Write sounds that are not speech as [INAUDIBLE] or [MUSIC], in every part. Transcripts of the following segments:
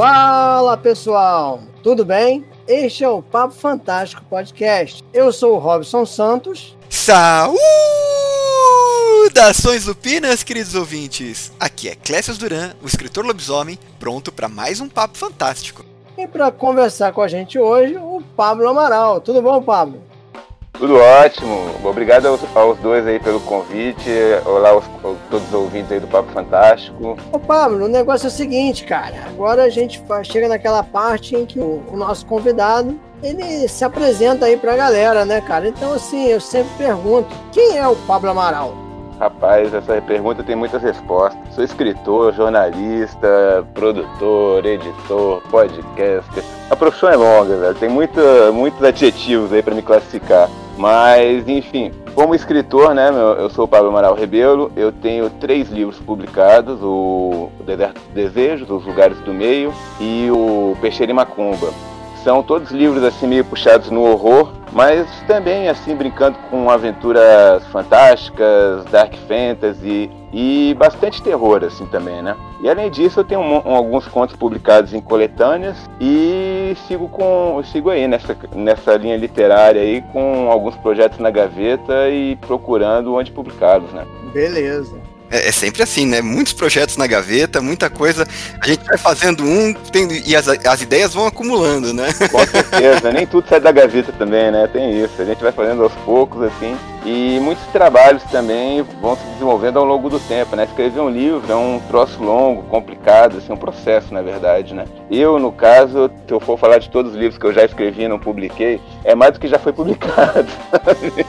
Fala pessoal, tudo bem? Este é o Papo Fantástico Podcast. Eu sou o Robson Santos. Saudações lupinas, queridos ouvintes! Aqui é Clécio Duran, o escritor lobisomem, pronto para mais um Papo Fantástico. E para conversar com a gente hoje, o Pablo Amaral. Tudo bom, Pablo? Tudo ótimo. Obrigado aos, aos dois aí pelo convite. Olá aos, aos, todos os ouvintes aí do Papo Fantástico. Ô Pablo, o negócio é o seguinte, cara. Agora a gente chega naquela parte em que o, o nosso convidado ele se apresenta aí pra galera, né, cara? Então, assim, eu sempre pergunto: quem é o Pablo Amaral? Rapaz, essa pergunta tem muitas respostas. Sou escritor, jornalista, produtor, editor, podcaster. A profissão é longa, velho. Tem muita, muitos adjetivos aí para me classificar. Mas, enfim, como escritor, né, eu sou o Pablo Amaral Rebelo, eu tenho três livros publicados, o Deserto dos Desejos, Os Lugares do Meio e o Peixeira e Macumba. São todos livros assim meio puxados no horror, mas também assim brincando com aventuras fantásticas, dark fantasy e bastante terror assim também, né? E além disso, eu tenho um, um, alguns contos publicados em coletâneas e sigo com sigo aí nessa nessa linha literária aí com alguns projetos na gaveta e procurando onde publicá-los, né? Beleza. É, é, sempre assim, né? Muitos projetos na gaveta, muita coisa. A gente vai fazendo um tem, e as, as ideias vão acumulando, né? Com certeza, nem tudo sai da gaveta também, né? Tem isso. A gente vai fazendo aos poucos, assim. E muitos trabalhos também vão se desenvolvendo ao longo do tempo, né? Escrever um livro é um troço longo, complicado, assim, um processo, na verdade, né? Eu, no caso, se eu for falar de todos os livros que eu já escrevi e não publiquei, é mais do que já foi publicado. [LAUGHS]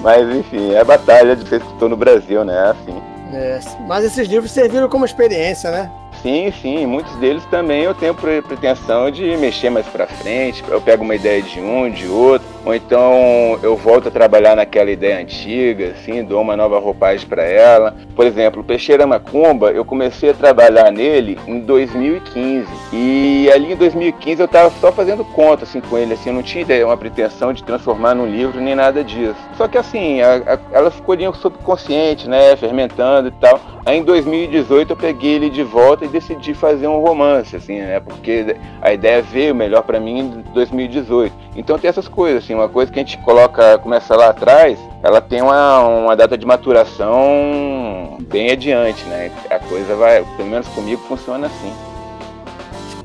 Mas, enfim, é a batalha de ser escritor no Brasil, né? Assim. É, mas esses livros serviram como experiência, né? Sim, sim, muitos deles também eu tenho pretensão de mexer mais para frente. Eu pego uma ideia de um, de outro, ou então eu volto a trabalhar naquela ideia antiga, assim, dou uma nova roupagem para ela. Por exemplo, o Peixeira Macumba, eu comecei a trabalhar nele em 2015. E ali em 2015 eu estava só fazendo conta assim com ele, assim, eu não tinha ideia, uma pretensão de transformar num livro nem nada disso. Só que assim, a, a, ela ficou ali subconsciente, né, fermentando e tal. Aí em 2018 eu peguei ele de volta decidi fazer um romance, assim, né? Porque a ideia veio melhor para mim em 2018. Então tem essas coisas, assim, uma coisa que a gente coloca, começa lá atrás, ela tem uma, uma data de maturação bem adiante, né? A coisa vai, pelo menos comigo, funciona assim.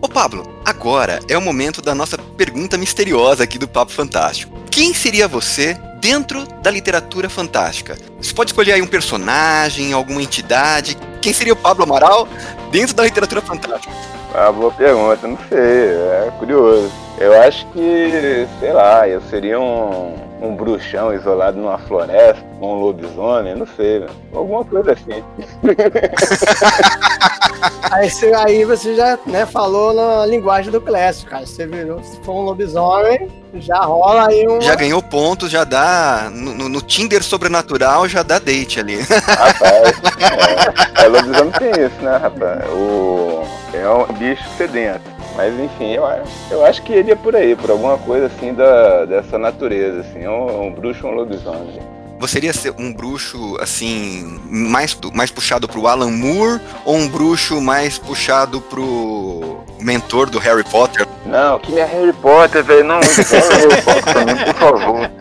Ô Pablo, agora é o momento da nossa pergunta misteriosa aqui do Papo Fantástico. Quem seria você dentro da literatura fantástica? Você pode escolher aí um personagem, alguma entidade. Quem seria o Pablo Amaral dentro da literatura fantástica? Ah, boa pergunta, não sei, é curioso. Eu acho que, sei lá, eu seria um, um bruxão isolado numa floresta, um lobisomem, não sei, né? alguma coisa assim. [LAUGHS] aí, você, aí você já né, falou na linguagem do clássico, cara. Você virou, se for um lobisomem, já rola aí um. Já ganhou pontos, já dá. No, no, Tinder sobrenatural já dá date ali. Rapaz, [LAUGHS] é, é lobisomem tem isso, né, rapaz? O, é um bicho sedento. Mas enfim, eu, eu acho que ele é por aí, por alguma coisa assim da, dessa natureza, assim, um, um bruxo, um lobisomem. Você seria um bruxo, assim, mais, mais puxado pro Alan Moore ou um bruxo mais puxado pro mentor do Harry Potter? Não, que é Harry Potter, velho. Não, Harry Potter pra mim, por favor.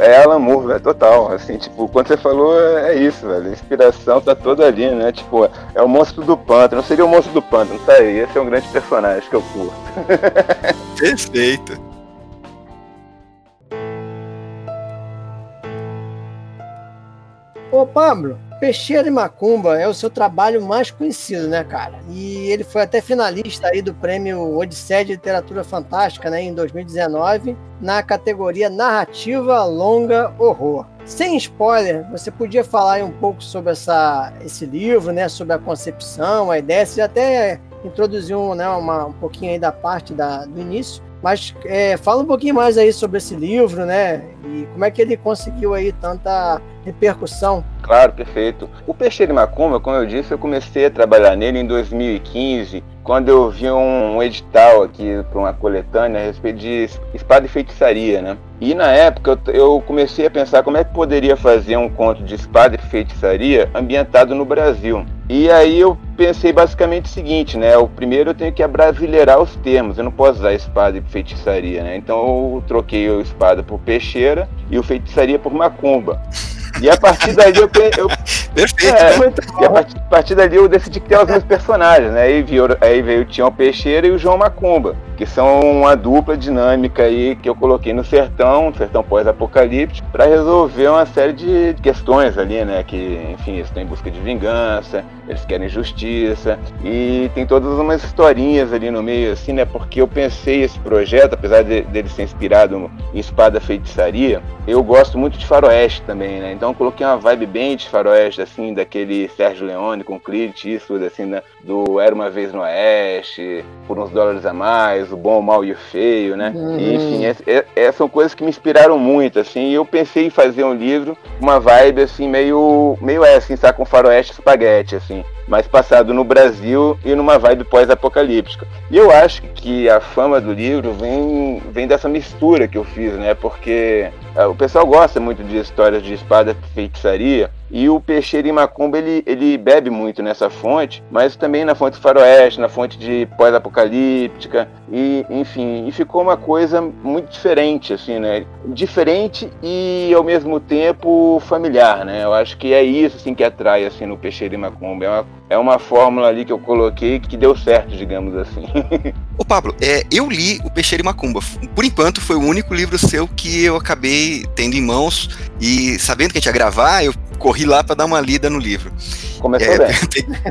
É Alan Moore, velho, total. Assim, tipo, quando você falou, é isso, velho. A inspiração tá toda ali, né? Tipo, é o monstro do pântano. Não seria o monstro do pântano, tá aí. Esse é um grande personagem que eu curto. [LAUGHS] Perfeito. Ô, Pablo, Peixeira e Macumba é o seu trabalho mais conhecido, né, cara? E ele foi até finalista aí do prêmio Odisseia de Literatura Fantástica, né, em 2019, na categoria Narrativa Longa Horror. Sem spoiler, você podia falar um pouco sobre essa, esse livro, né, sobre a concepção, a ideia, você até introduziu né, uma, um pouquinho aí da parte da, do início, mas é, fala um pouquinho mais aí sobre esse livro, né? E como é que ele conseguiu aí tanta repercussão? Claro, perfeito. O Peixeira e Macumba, como eu disse, eu comecei a trabalhar nele em 2015, quando eu vi um edital aqui para uma coletânea a respeito de espada e feitiçaria, né? E na época eu comecei a pensar como é que poderia fazer um conto de espada e feitiçaria ambientado no Brasil. E aí eu pensei basicamente o seguinte, né? O primeiro eu tenho que abrasileirar os termos. Eu não posso usar espada e feitiçaria, né? Então eu troquei o espada por peixeira e o feitiçaria por macumba. E a partir daí eu. eu [LAUGHS] Perfeito. É, né? E a partir, a partir dali eu decidi criar os meus personagens, né? Aí veio, aí veio o Tião Peixeira e o João Macumba, que são uma dupla dinâmica aí que eu coloquei no sertão, sertão pós-apocalíptico, para resolver uma série de questões ali, né? Que, enfim, eles estão em busca de vingança, eles querem justiça, e tem todas umas historinhas ali no meio, assim, né? Porque eu pensei esse projeto, apesar de, dele ser inspirado em espada feitiçaria, eu gosto muito de faroeste também, né? Então eu coloquei uma vibe bem de faroeste, assim, daquele Sérgio Leone com Clint Eastwood, assim, né? do Era Uma Vez no Oeste, Por Uns Dólares a Mais, O Bom, o Mal e o Feio, né? Uhum. E, enfim, essas é, é, são coisas que me inspiraram muito, assim, e eu pensei em fazer um livro, uma vibe, assim, meio, meio é, assim, sabe, com faroeste espaguete, assim mas passado no Brasil e numa vibe pós-apocalíptica. E eu acho que a fama do livro vem, vem dessa mistura que eu fiz, né? Porque é, o pessoal gosta muito de histórias de espada e feitiçaria, e o Peixeira e Macumba ele, ele bebe muito nessa fonte, mas também na fonte faroeste, na fonte de pós-apocalíptica, e enfim, e ficou uma coisa muito diferente, assim, né? Diferente e ao mesmo tempo familiar, né? Eu acho que é isso assim que atrai assim no Peixeira e Macumba. É uma, é uma fórmula ali que eu coloquei que deu certo, digamos assim. [LAUGHS] Ô Pablo, é, eu li o Peixeira e Macumba. Por enquanto foi o único livro seu que eu acabei tendo em mãos e sabendo que a gente ia gravar, eu corri lá para dar uma lida no livro. Começou é, bem.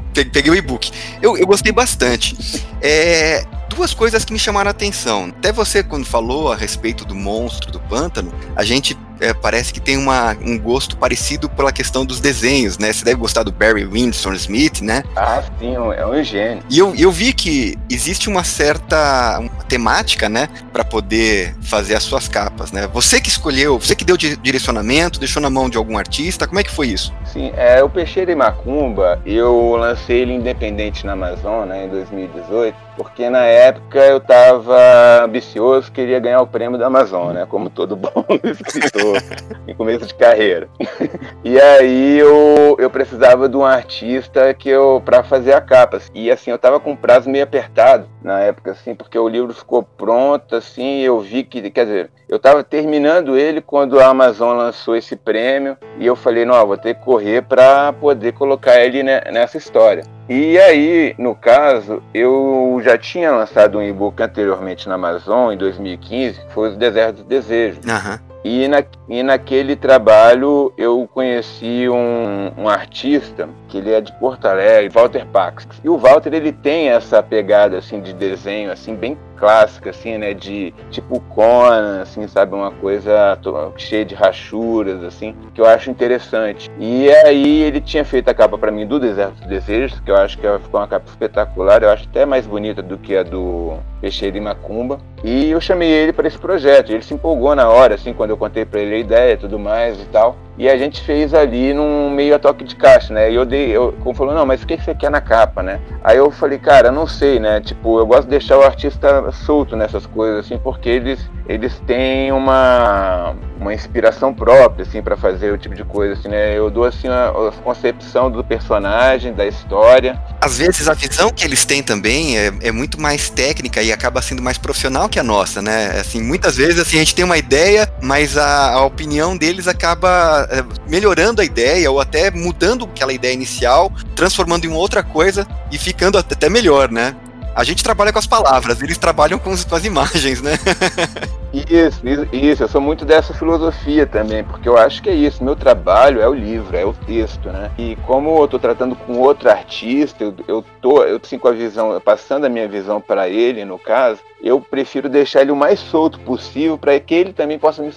[LAUGHS] Peguei, peguei, o e-book. Eu, eu gostei bastante. É, duas coisas que me chamaram a atenção. Até você, quando falou a respeito do monstro do pântano, a gente é, parece que tem uma, um gosto parecido pela questão dos desenhos, né? Você deve gostar do Barry Windsor Smith, né? Ah, sim, é um gênio. E eu, eu vi que existe uma certa uma temática, né? Para poder fazer as suas capas, né? Você que escolheu, você que deu direcionamento, deixou na mão de algum artista, como é que foi isso? Sim, é, o Peixeira e Macumba, eu lancei ele independente na Amazon, né, em 2018, porque na época eu estava ambicioso, queria ganhar o prêmio da Amazon, né, como todo bom [LAUGHS] escritor em começo de carreira. [LAUGHS] E aí eu, eu precisava de um artista que eu para fazer a capa. E assim, eu tava com um prazo meio apertado na época assim, porque o livro ficou pronto assim, eu vi que, quer dizer, eu tava terminando ele quando a Amazon lançou esse prêmio e eu falei, não, vou ter que correr para poder colocar ele nessa história. E aí, no caso, eu já tinha lançado um e-book anteriormente na Amazon, em 2015, que foi Os Desertos do Desejo. Uhum. E, na, e naquele trabalho eu conheci um, um, artista que ele é de Porto Alegre, Walter Pax. E o Walter ele tem essa pegada assim de desenho assim bem clássica assim, né, de tipo Conan, assim, sabe, uma coisa cheia de rachuras assim, que eu acho interessante. E aí ele tinha feito a capa para mim do Deserto dos Desejos, que eu acho que ficou uma capa espetacular, eu acho até mais bonita do que a do Peixeira e Macumba. E eu chamei ele para esse projeto. Ele se empolgou na hora, assim, quando eu contei para ele a ideia e tudo mais e tal. E a gente fez ali num meio a toque de caixa, né? E eu dei, eu, como falou, não, mas o que você quer na capa, né? Aí eu falei, cara, não sei, né? Tipo, eu gosto de deixar o artista solto nessas coisas, assim, porque eles, eles têm uma, uma inspiração própria, assim, para fazer o tipo de coisa, assim, né? Eu dou, assim, a, a, concepção do personagem, da história. Às vezes a visão que eles têm também é, é muito mais técnica e acaba sendo mais profissional que a nossa, né? Assim, muitas vezes, assim, a gente tem uma ideia, mas a, a opinião deles acaba é, melhorando a ideia ou até mudando aquela ideia inicial, transformando em outra coisa e ficando até melhor, né? A gente trabalha com as palavras, eles trabalham com, com as imagens, né? [LAUGHS] Isso, isso, eu sou muito dessa filosofia também, porque eu acho que é isso, meu trabalho é o livro, é o texto, né? E como eu tô tratando com outro artista, eu, eu tô, eu assim, com a visão, passando a minha visão para ele, no caso, eu prefiro deixar ele o mais solto possível para que ele também possa me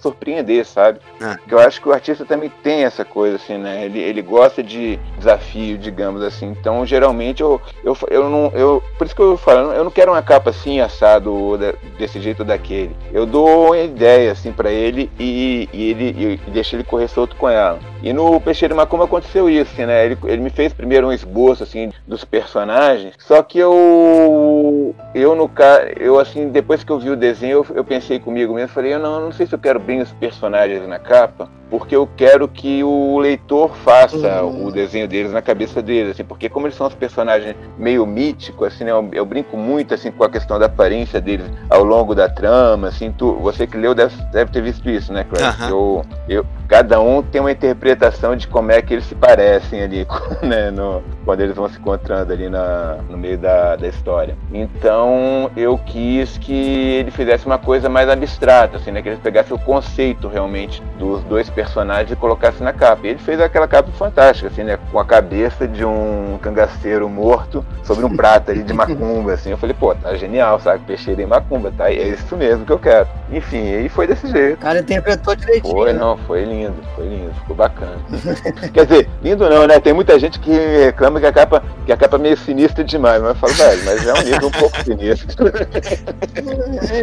surpreender, sabe? Ah. Porque eu acho que o artista também tem essa coisa, assim, né? Ele, ele gosta de desafio, digamos assim. Então, geralmente, eu, eu, eu não. Eu, por isso que eu falo, eu não quero uma capa assim, assado, desse jeito ou daquele. Eu dou uma ideia assim para ele e, e ele e, deixo ele correr solto com ela. E no Peixeiro Macumba aconteceu isso, assim, né? Ele, ele me fez primeiro um esboço assim dos personagens, só que eu eu no eu assim depois que eu vi o desenho eu, eu pensei comigo mesmo, falei, eu não, não sei se eu quero bem os personagens na capa, porque eu quero que o leitor faça uhum. o desenho deles na cabeça deles, assim, porque como eles são os personagens meio míticos, assim, né, eu, eu, brinco muito assim com a questão da aparência deles ao longo da trama, assim, tu, você que leu deve, deve ter visto isso, né, Craig? Uhum. Eu, eu, cada um tem uma interpretação de como é que eles se parecem ali, [LAUGHS] né, no, quando eles vão se encontrando ali na, no meio da, da história. Então eu quis que ele fizesse uma coisa mais abstrata, assim, né, que ele pegasse o conceito realmente dos dois personagem e colocasse na capa. E ele fez aquela capa fantástica, assim, né? Com a cabeça de um cangaceiro morto sobre um prato ali de macumba, assim. Eu falei, pô, tá genial, sabe? Peixeira em macumba, tá? E é isso mesmo que eu quero. Enfim, aí foi desse jeito. O cara interpretou direitinho. Foi, né? não, foi lindo, foi lindo, ficou bacana. [LAUGHS] Quer dizer, lindo não, né? Tem muita gente que reclama que a capa, que a capa é meio sinistra demais, mas eu falo, velho, mas é um livro um pouco sinistro. [LAUGHS]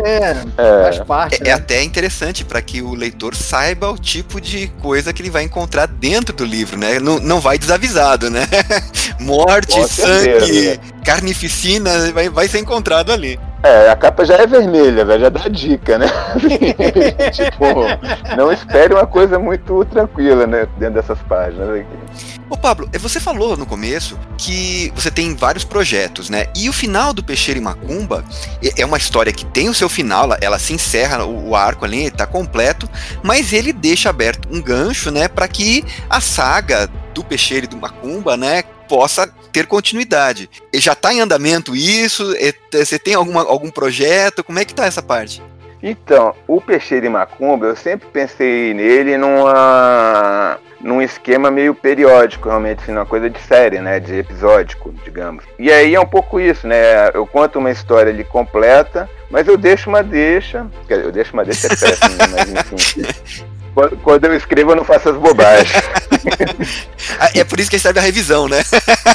É, é, faz parte. É, né? é até interessante para que o leitor saiba o tipo de coisa que ele vai encontrar dentro do livro, né? Não, não vai desavisado, né? [LAUGHS] Morte, sangue, carnificina vai, vai ser encontrado ali. É, a capa já é vermelha, velho, já dá dica, né? [LAUGHS] tipo, não espere uma coisa muito tranquila, né, dentro dessas páginas aqui. Ô Pablo, é, você falou no começo que você tem vários projetos, né? E o final do Peixeiro e Macumba é uma história que tem o seu final, ela se encerra, o arco ali está completo, mas ele deixa aberto um gancho, né, para que a saga do Peixeiro e do Macumba, né, possa ter continuidade. E já está em andamento isso? Você tem alguma, algum projeto? Como é que está essa parte? Então, o Peixeira e Macumba, eu sempre pensei nele numa, num esquema meio periódico, realmente, assim, uma coisa de série, né, de episódico, digamos. E aí é um pouco isso, né, eu conto uma história ali completa, mas eu deixo uma deixa, eu deixo uma deixa é péssima, mas enfim, [LAUGHS] quando eu escrevo, eu não faço as bobagens. [LAUGHS] É por isso que serve a revisão, né?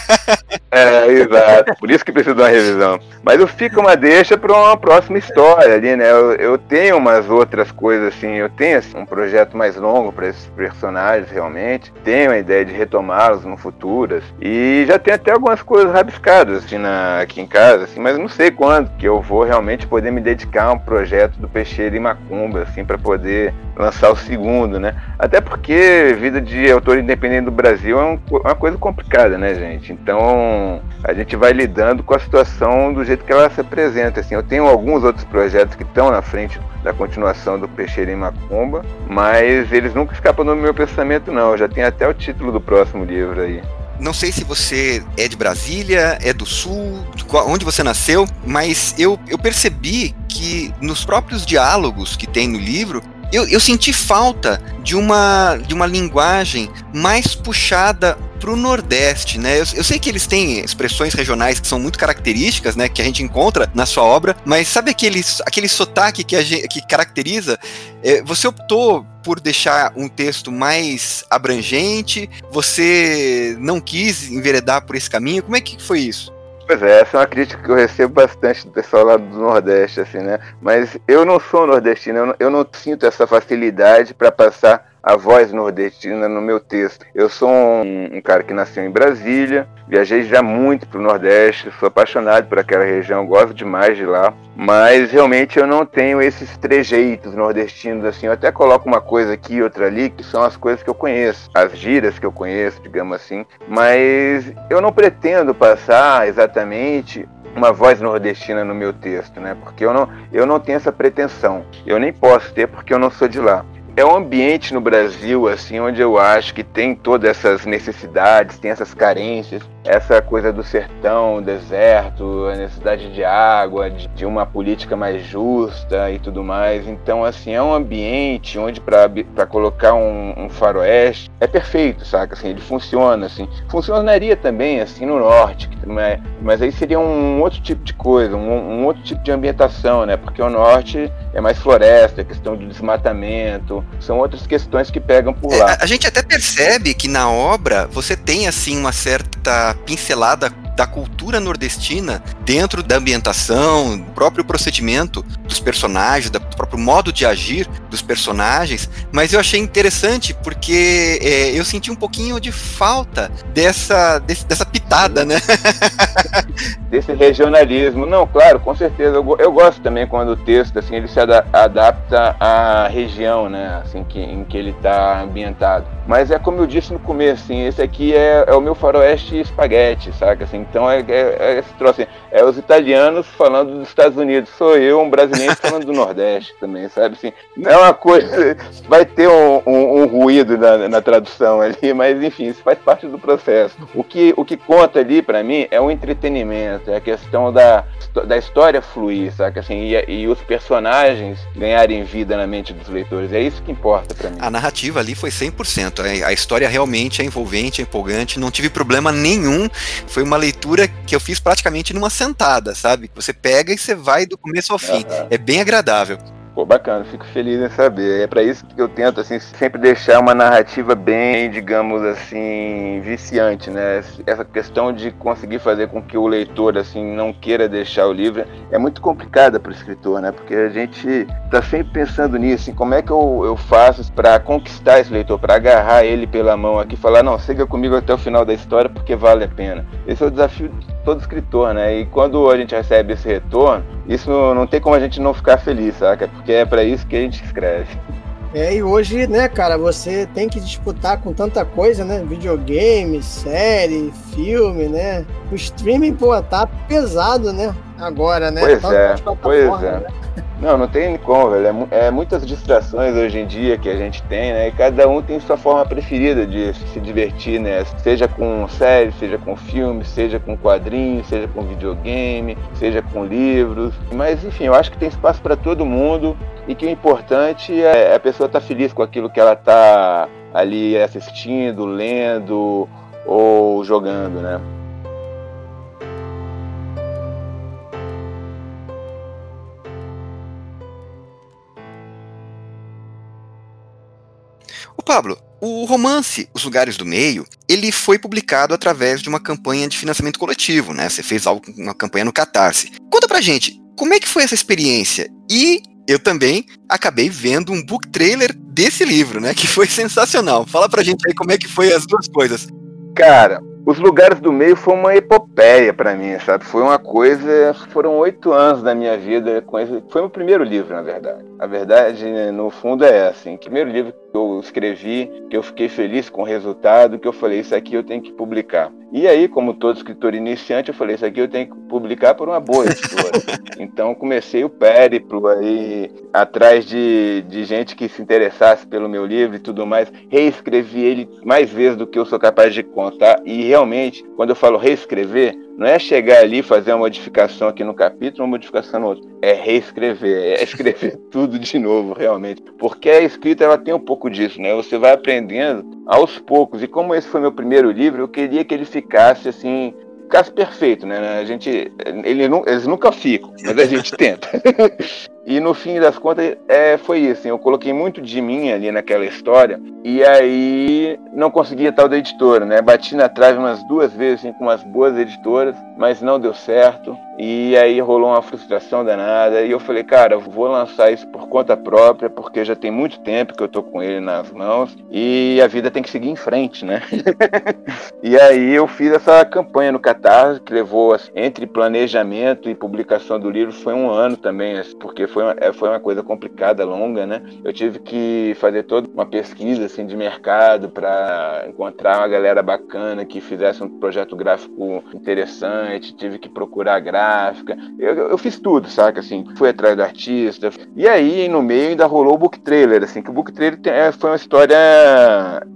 [LAUGHS] é, exato. Por isso que precisa de uma revisão. Mas eu fico uma deixa para uma próxima história ali, né? Eu, eu, tenho umas outras coisas assim. Eu tenho assim, um projeto mais longo para esses personagens, realmente. Tenho a ideia de retomá-los no futuro. Assim. E já tem até algumas coisas rabiscadas assim, na, aqui em casa, assim, mas não sei quando que eu vou realmente poder me dedicar a um projeto do Peixeira e Macumba, assim, para poder lançar o segundo, né? Até porque vida de autor independente do Brasil é um, uma coisa complicada, né, gente? Então a gente vai lidando com a situação do jeito que ela se apresenta. Assim, eu tenho alguns outros projetos que estão na frente da continuação do Peixeira em Macumba, mas eles nunca escapam do meu pensamento, não. Eu já tenho até o título do próximo livro aí. Não sei se você é de Brasília, é do Sul, onde você nasceu, mas eu, eu percebi que nos próprios diálogos que tem no livro, eu, eu senti falta de uma, de uma linguagem mais puxada para o Nordeste, né? Eu, eu, sei que eles têm expressões regionais que são muito características, né? Que a gente encontra na sua obra, mas sabe aquele, aquele sotaque que, gente, que caracteriza? É, você optou por deixar um texto mais abrangente? Você não quis enveredar por esse caminho? Como é que foi isso? Pois é, essa é uma crítica que eu recebo bastante do pessoal lá do Nordeste, assim, né? Mas eu não sou nordestino, eu não, eu não sinto essa facilidade para passar a voz nordestina no meu texto. Eu sou um, um cara que nasceu em Brasília, viajei já muito para o Nordeste, sou apaixonado por aquela região, gosto demais de lá, mas realmente eu não tenho esses trejeitos nordestinos assim. Eu até coloco uma coisa aqui e outra ali, que são as coisas que eu conheço, as gírias que eu conheço, digamos assim, mas eu não pretendo passar exatamente uma voz nordestina no meu texto, né? Porque eu não, eu não tenho essa pretensão. Eu nem posso ter porque eu não sou de lá é um ambiente no Brasil assim onde eu acho que tem todas essas necessidades, tem essas carências, essa coisa do sertão, deserto, a necessidade de água, de, uma política mais justa e tudo mais. Então assim é um ambiente onde para colocar um, um, faroeste é perfeito, saca? Assim ele funciona assim. Funcionaria também assim no norte, mas, mas aí seria um outro tipo de coisa, um, um outro tipo de ambientação, né? Porque o norte é mais floresta, é questão de desmatamento são outras questões que pegam por lá. É, a gente até percebe que na obra você tem assim uma certa pincelada da cultura nordestina dentro da ambientação, do próprio procedimento dos personagens, do próprio modo de agir dos personagens, mas eu achei interessante porque é, eu senti um pouquinho de falta dessa, desse, dessa pitada, né? [LAUGHS] Desse regionalismo. Não, claro, com certeza. Eu, eu gosto também quando o texto assim, ele se ada adapta à região né, assim, que, em que ele está ambientado. Mas é como eu disse no começo, assim, esse aqui é, é o meu faroeste espaguete, saca? Assim, então é, é, é esse troço, assim, é os italianos falando dos Estados Unidos, sou eu, um brasileiro falando do Nordeste também, sabe? Assim, não é uma coisa. Vai ter um, um, um ruído na, na, tradução ali, mas enfim, isso faz parte do processo. O que, o que conta ali para mim é o entretenimento, é a questão da, da história fluir, saca? Assim, e, e os personagens ganharem vida na mente dos leitores. É isso que importa para mim. A narrativa ali foi 100%. A história realmente é envolvente, é empolgante, não tive problema nenhum. Foi uma leitura que eu fiz praticamente numa sentada, sabe? Você pega e você vai do começo ao fim. Uhum. É bem agradável. Pô, bacana, fico feliz em saber. É para isso que eu tento, assim, sempre deixar uma narrativa bem, digamos assim, viciante, né? Essa questão de conseguir fazer com que o leitor, assim, não queira deixar o livro é muito complicada para o escritor, né? Porque a gente tá sempre pensando nisso, como é que eu, eu faço para conquistar esse leitor, para agarrar ele pela mão aqui e falar, não, siga comigo até o final da história porque vale a pena. Esse é o desafio de todo escritor, né? E quando a gente recebe esse retorno, isso não tem como a gente não ficar feliz, saca? Porque é para isso que a gente escreve. É, e hoje, né, cara, você tem que disputar com tanta coisa, né? Videogame, série, filme, né? O streaming, pô, tá pesado, né? Agora, né? Pois é, pois é. Né? Não, não tem como, velho. É, é, muitas distrações hoje em dia que a gente tem, né? E cada um tem sua forma preferida de se divertir, né? Seja com série, seja com filme, seja com quadrinhos, seja com videogame, seja com livros. Mas, enfim, eu acho que tem espaço para todo mundo e que o importante é a pessoa estar tá feliz com aquilo que ela está ali assistindo, lendo ou jogando, né? O Pablo, o romance Os Lugares do Meio, ele foi publicado através de uma campanha de financiamento coletivo, né? Você fez algo, uma campanha no Catarse. Conta pra gente, como é que foi essa experiência? E eu também acabei vendo um book trailer desse livro, né? [LAUGHS] Que foi sensacional. Fala pra gente aí como é que foi as duas coisas. Cara, os lugares do meio foi uma epopeia para mim, sabe? Foi uma coisa. Foram oito anos da minha vida com esse. Foi meu primeiro livro, na verdade. A verdade, no fundo, é. Assim, primeiro livro que eu escrevi, que eu fiquei feliz com o resultado, que eu falei, isso aqui eu tenho que publicar. E aí, como todo escritor iniciante, eu falei, isso aqui eu tenho que publicar por uma boa editora. [LAUGHS] então comecei o périplo aí, atrás de, de gente que se interessasse pelo meu livro e tudo mais. Reescrevi ele mais vezes do que eu sou capaz de contar. E realmente, quando eu falo reescrever, não é chegar ali fazer uma modificação aqui no capítulo, uma modificação no outro. É reescrever, é [LAUGHS] escrever tudo de novo, realmente. Porque a escrita ela tem um pouco disso, né? Você vai aprendendo aos poucos. E como esse foi meu primeiro livro, eu queria que ele ficasse assim ficasse perfeito, né? A gente, ele, eles nunca ficam, mas a gente [LAUGHS] tenta. E no fim das contas, é, foi isso. Assim, eu coloquei muito de mim ali naquela história. E aí não conseguia tal da editora, né? Bati na trave umas duas vezes assim, com umas boas editoras, mas não deu certo. E aí rolou uma frustração danada. E eu falei, cara, vou lançar isso por conta própria, porque já tem muito tempo que eu tô com ele nas mãos. E a vida tem que seguir em frente, né? [LAUGHS] e aí eu fiz essa campanha no Catarse, que levou assim, entre planejamento e publicação do livro, foi um ano também, assim, porque foi uma, é, foi uma coisa complicada, longa, né? Eu tive que fazer toda uma pesquisa assim de mercado para encontrar uma galera bacana que fizesse um projeto gráfico interessante, tive que procurar gráfica. Eu, eu fiz tudo, saca assim, fui atrás do artista. E aí no meio ainda rolou o book trailer, assim, que o book trailer tem, é, foi uma história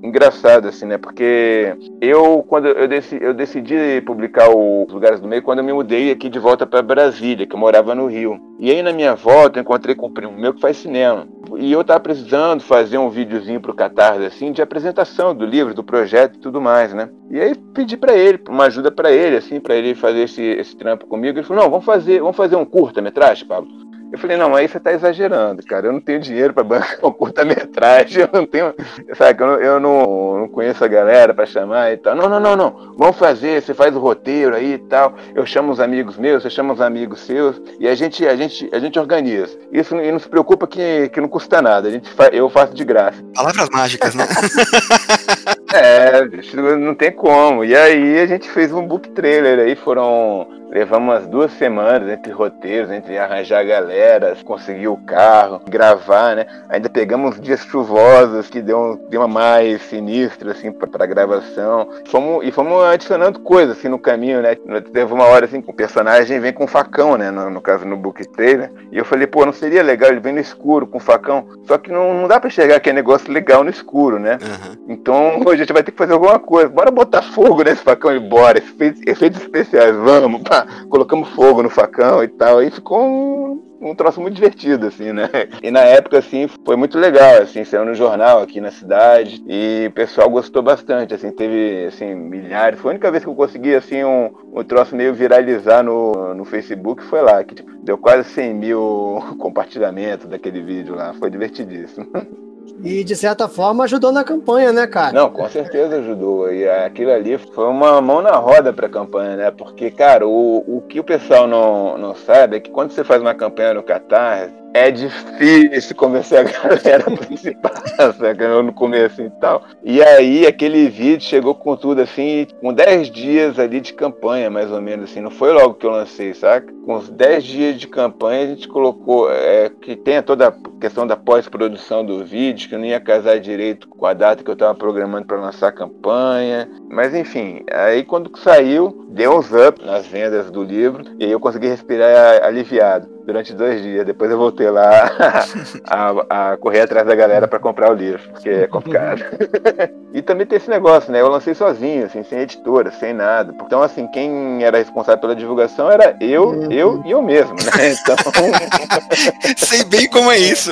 engraçada assim, né? Porque eu quando eu decidi, eu decidi publicar os lugares do meio quando eu me mudei aqui de volta para Brasília, que eu morava no Rio. E aí na minha volta encontrei com um primo meu que faz cinema. E eu tava precisando fazer um videozinho pro Catarse, assim, de apresentação do livro, do projeto e tudo mais, né? E aí pedi para ele, uma ajuda para ele, assim, para ele fazer esse, esse trampo comigo. Ele falou, não, vamos fazer, vamos fazer um curta-metragem, Pablo. Eu falei, não, aí você tá exagerando, cara. Eu não tenho dinheiro para bancar um curta-metragem, eu não tenho. Sabe, eu, não, eu não, não conheço a galera para chamar e tal. Não, não, não, não. Vamos fazer, você faz o roteiro aí e tal. Eu chamo os amigos meus, você chama os amigos seus, e a gente, a gente, a gente organiza. Isso e não se preocupa que, que não custa nada. A gente fa, eu faço de graça. Palavras mágicas, né? [LAUGHS] é, não tem como. E aí a gente fez um book trailer aí, foram Levamos umas duas semanas entre roteiros, entre arranjar galera, conseguir o carro, gravar, né? Ainda pegamos dias chuvosos que deu um clima mais sinistro, assim, pra, pra gravação. Fomos, e fomos adicionando coisas, assim, no caminho, né? Teve uma hora, assim, que o personagem vem com um facão, né? No, no caso, no book trailer. E eu falei, pô, não seria legal ele vem no escuro com um facão? Só que não, não dá pra enxergar que é negócio legal no escuro, né? Uhum. Então, [LAUGHS] a gente vai ter que fazer alguma coisa. Bora botar fogo nesse facão e bora. Efeitos, efeitos especiais, vamos, pá colocamos fogo no facão e tal. E ficou um, um troço muito divertido, assim, né? E na época, assim, foi muito legal, assim, saiu no jornal aqui na cidade e o pessoal gostou bastante, assim, teve, assim, milhares. Foi a única vez que eu consegui, assim, um, um troço meio viralizar no, no Facebook, foi lá, que tipo, deu quase 100 mil [LAUGHS] compartilhamentos daquele vídeo lá. Foi divertidíssimo. [LAUGHS] E de certa forma ajudou na campanha, né, cara? Não, com certeza ajudou. E aquilo ali foi uma mão na roda para a campanha, né? Porque, cara, o, o que o pessoal não, não sabe é que quando você faz uma campanha no Catarse, é difícil convencer a galera [LAUGHS] a participar, no começo e tal. E aí aquele vídeo chegou com tudo assim, com 10 dias ali de campanha, mais ou menos assim. Não foi logo que eu lancei, saca? Com os 10 dias de campanha a gente colocou é, que tem toda a questão da pós-produção do vídeo, que não ia casar direito com a data que eu estava programando para lançar a campanha. Mas enfim, aí quando saiu, deu uns up nas vendas do livro e aí eu consegui respirar aliviado durante dois dias. Depois eu voltei lá [LAUGHS] a, a correr atrás da galera para comprar o livro, porque é complicado. [LAUGHS] e também tem esse negócio, né? Eu lancei sozinho, assim, sem editora, sem nada. Então, assim, quem era responsável pela divulgação era eu, uhum. eu e eu mesmo, né? Então. [LAUGHS] Sei bem como é isso.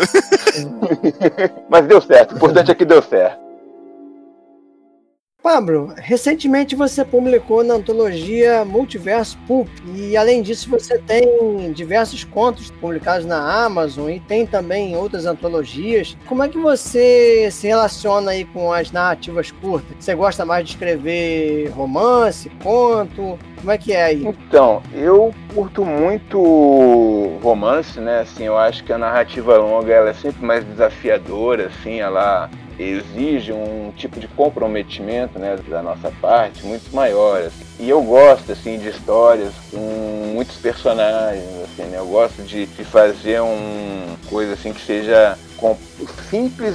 Mas deu certo. O importante é que deu certo. Pablo, recentemente você publicou na antologia Multiverso Pulp e além disso você tem diversos contos publicados na Amazon e tem também outras antologias. Como é que você se relaciona aí com as narrativas curtas? Você gosta mais de escrever romance, conto? Como é que é aí? Então, eu curto muito romance, né? Assim, eu acho que a narrativa longa ela é sempre mais desafiadora, assim, ela exige um tipo de comprometimento né, da nossa parte muito maior. Assim. E eu gosto assim de histórias com muitos personagens, assim, né? Eu gosto de, de fazer uma coisa assim que seja simples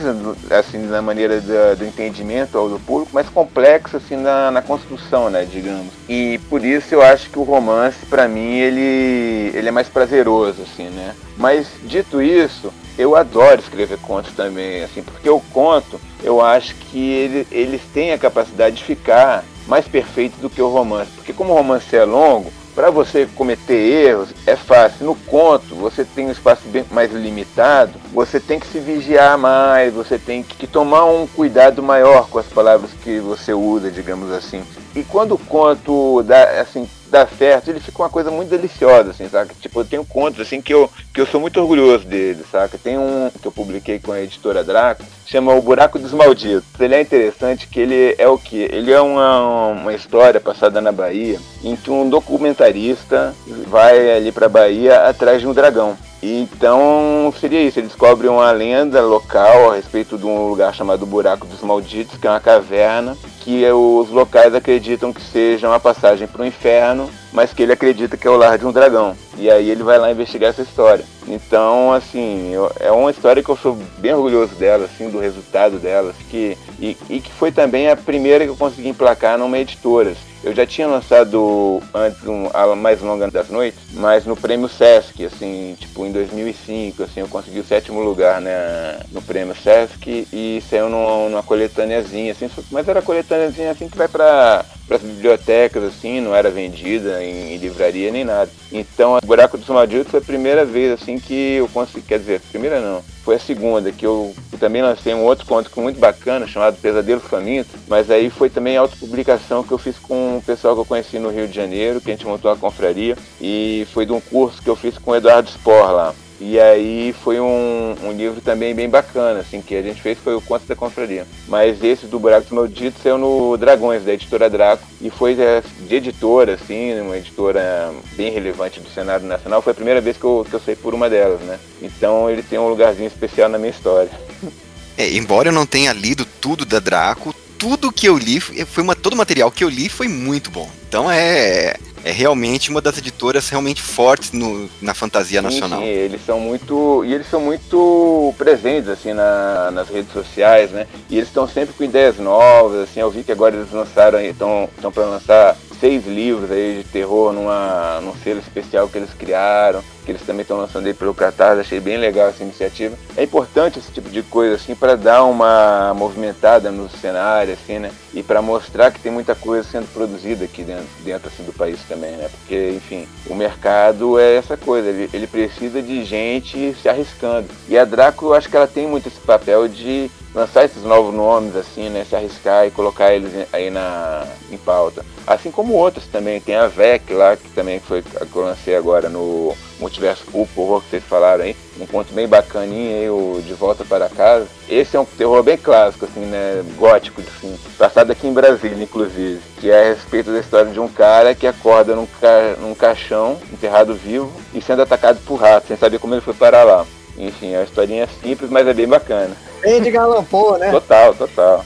assim na maneira do, do entendimento ao do público, mas complexo assim na, na, construção, né, digamos. E por isso eu acho que o romance para mim ele ele é mais prazeroso assim, né? Mas dito isso, eu adoro escrever contos também, assim, porque o conto, eu acho que ele, eles têm a capacidade de ficar mais perfeito do que o romance. Porque como o romance é longo, para você cometer erros é fácil. No conto, você tem um espaço bem mais limitado, você tem que se vigiar mais, você tem que tomar um cuidado maior com as palavras que você usa, digamos assim. E quando o conto dá, assim, dá certo, ele fica uma coisa muito deliciosa, assim, saca? Tipo, eu tenho contos, assim, que eu, que eu sou muito orgulhoso dele, saca? Tem um que eu publiquei com a editora Draco, chama O Buraco dos Malditos. Ele é interessante que ele é o que? Ele é uma, uma história passada na Bahia, em que um documentarista vai ali pra Bahia atrás de um dragão. Então seria isso, ele descobre uma lenda local a respeito de um lugar chamado Buraco dos Malditos, que é uma caverna que os locais acreditam que seja uma passagem para o inferno, mas que ele acredita que é o lar de um dragão. E aí ele vai lá investigar essa história. Então, assim, eu, é uma história que eu sou bem orgulhoso dela, assim, do resultado dela, que, e, e que foi também a primeira que eu consegui emplacar numa editora. Eu já tinha lançado antes um, a mais longa das noites, mas no prêmio Sesc, assim, tipo em 2005, assim, eu consegui o sétimo lugar né, no prêmio Sesc e saiu numa, numa coletâneazinha, assim, mas era coletâneazinha assim que vai para as bibliotecas, assim, não era vendida em, em, livraria nem nada. Então, o Buraco dos Malditos foi a primeira vez, assim, que eu consegui, quer dizer, primeira não, foi a segunda, que eu, eu também lancei um outro conto muito bacana, chamado Pesadelo Faminto, mas aí foi também a autopublicação que eu fiz com o pessoal que eu conheci no Rio de Janeiro, que a gente montou a confraria, e foi de um curso que eu fiz com o Eduardo Spor lá. E aí foi um, um livro também bem bacana, assim, que a gente fez foi o Conto da Confraria. Mas esse do Buracos Malditos saiu no Dragões, da editora Draco, e foi é, de editora, assim, uma editora bem relevante do cenário nacional. Foi a primeira vez que eu, que eu saí por uma delas, né? Então ele tem um lugarzinho especial na minha história. [LAUGHS] É, embora eu não tenha lido tudo da Draco, tudo que eu li, foi uma, todo o material que eu li foi muito bom. Então é, é realmente uma das editoras realmente fortes no, na fantasia sim, nacional. Sim, eles são muito. E eles são muito presentes assim na, nas redes sociais, né? E eles estão sempre com ideias novas, assim, eu vi que agora eles lançaram estão para lançar seis livros aí de terror numa, num selo especial que eles criaram, que eles também estão lançando aí pelo Catarse, achei bem legal essa iniciativa. É importante esse tipo de coisa assim para dar uma movimentada no cenário assim, né? E para mostrar que tem muita coisa sendo produzida aqui dentro, dentro assim, do país também, né? Porque, enfim, o mercado é essa coisa, ele, ele precisa de gente se arriscando. E a Draco, eu acho que ela tem muito esse papel de lançar esses novos nomes, assim, né? Se arriscar e colocar eles aí na, em pauta. Assim como outros também. Tem a VEC lá, que também foi que eu lancei agora no Multiverso Pulp, horror que vocês falaram aí. Um ponto bem bacaninho aí, o De Volta para Casa. Esse é um terror bem clássico, assim, né? Gótico, assim. Passado aqui em Brasília, inclusive. Que é a respeito da história de um cara que acorda num, ca... num caixão, enterrado vivo, e sendo atacado por ratos, sem saber como ele foi parar lá. Enfim, é uma historinha simples, mas é bem bacana. Bem de galampô, né? Total, total.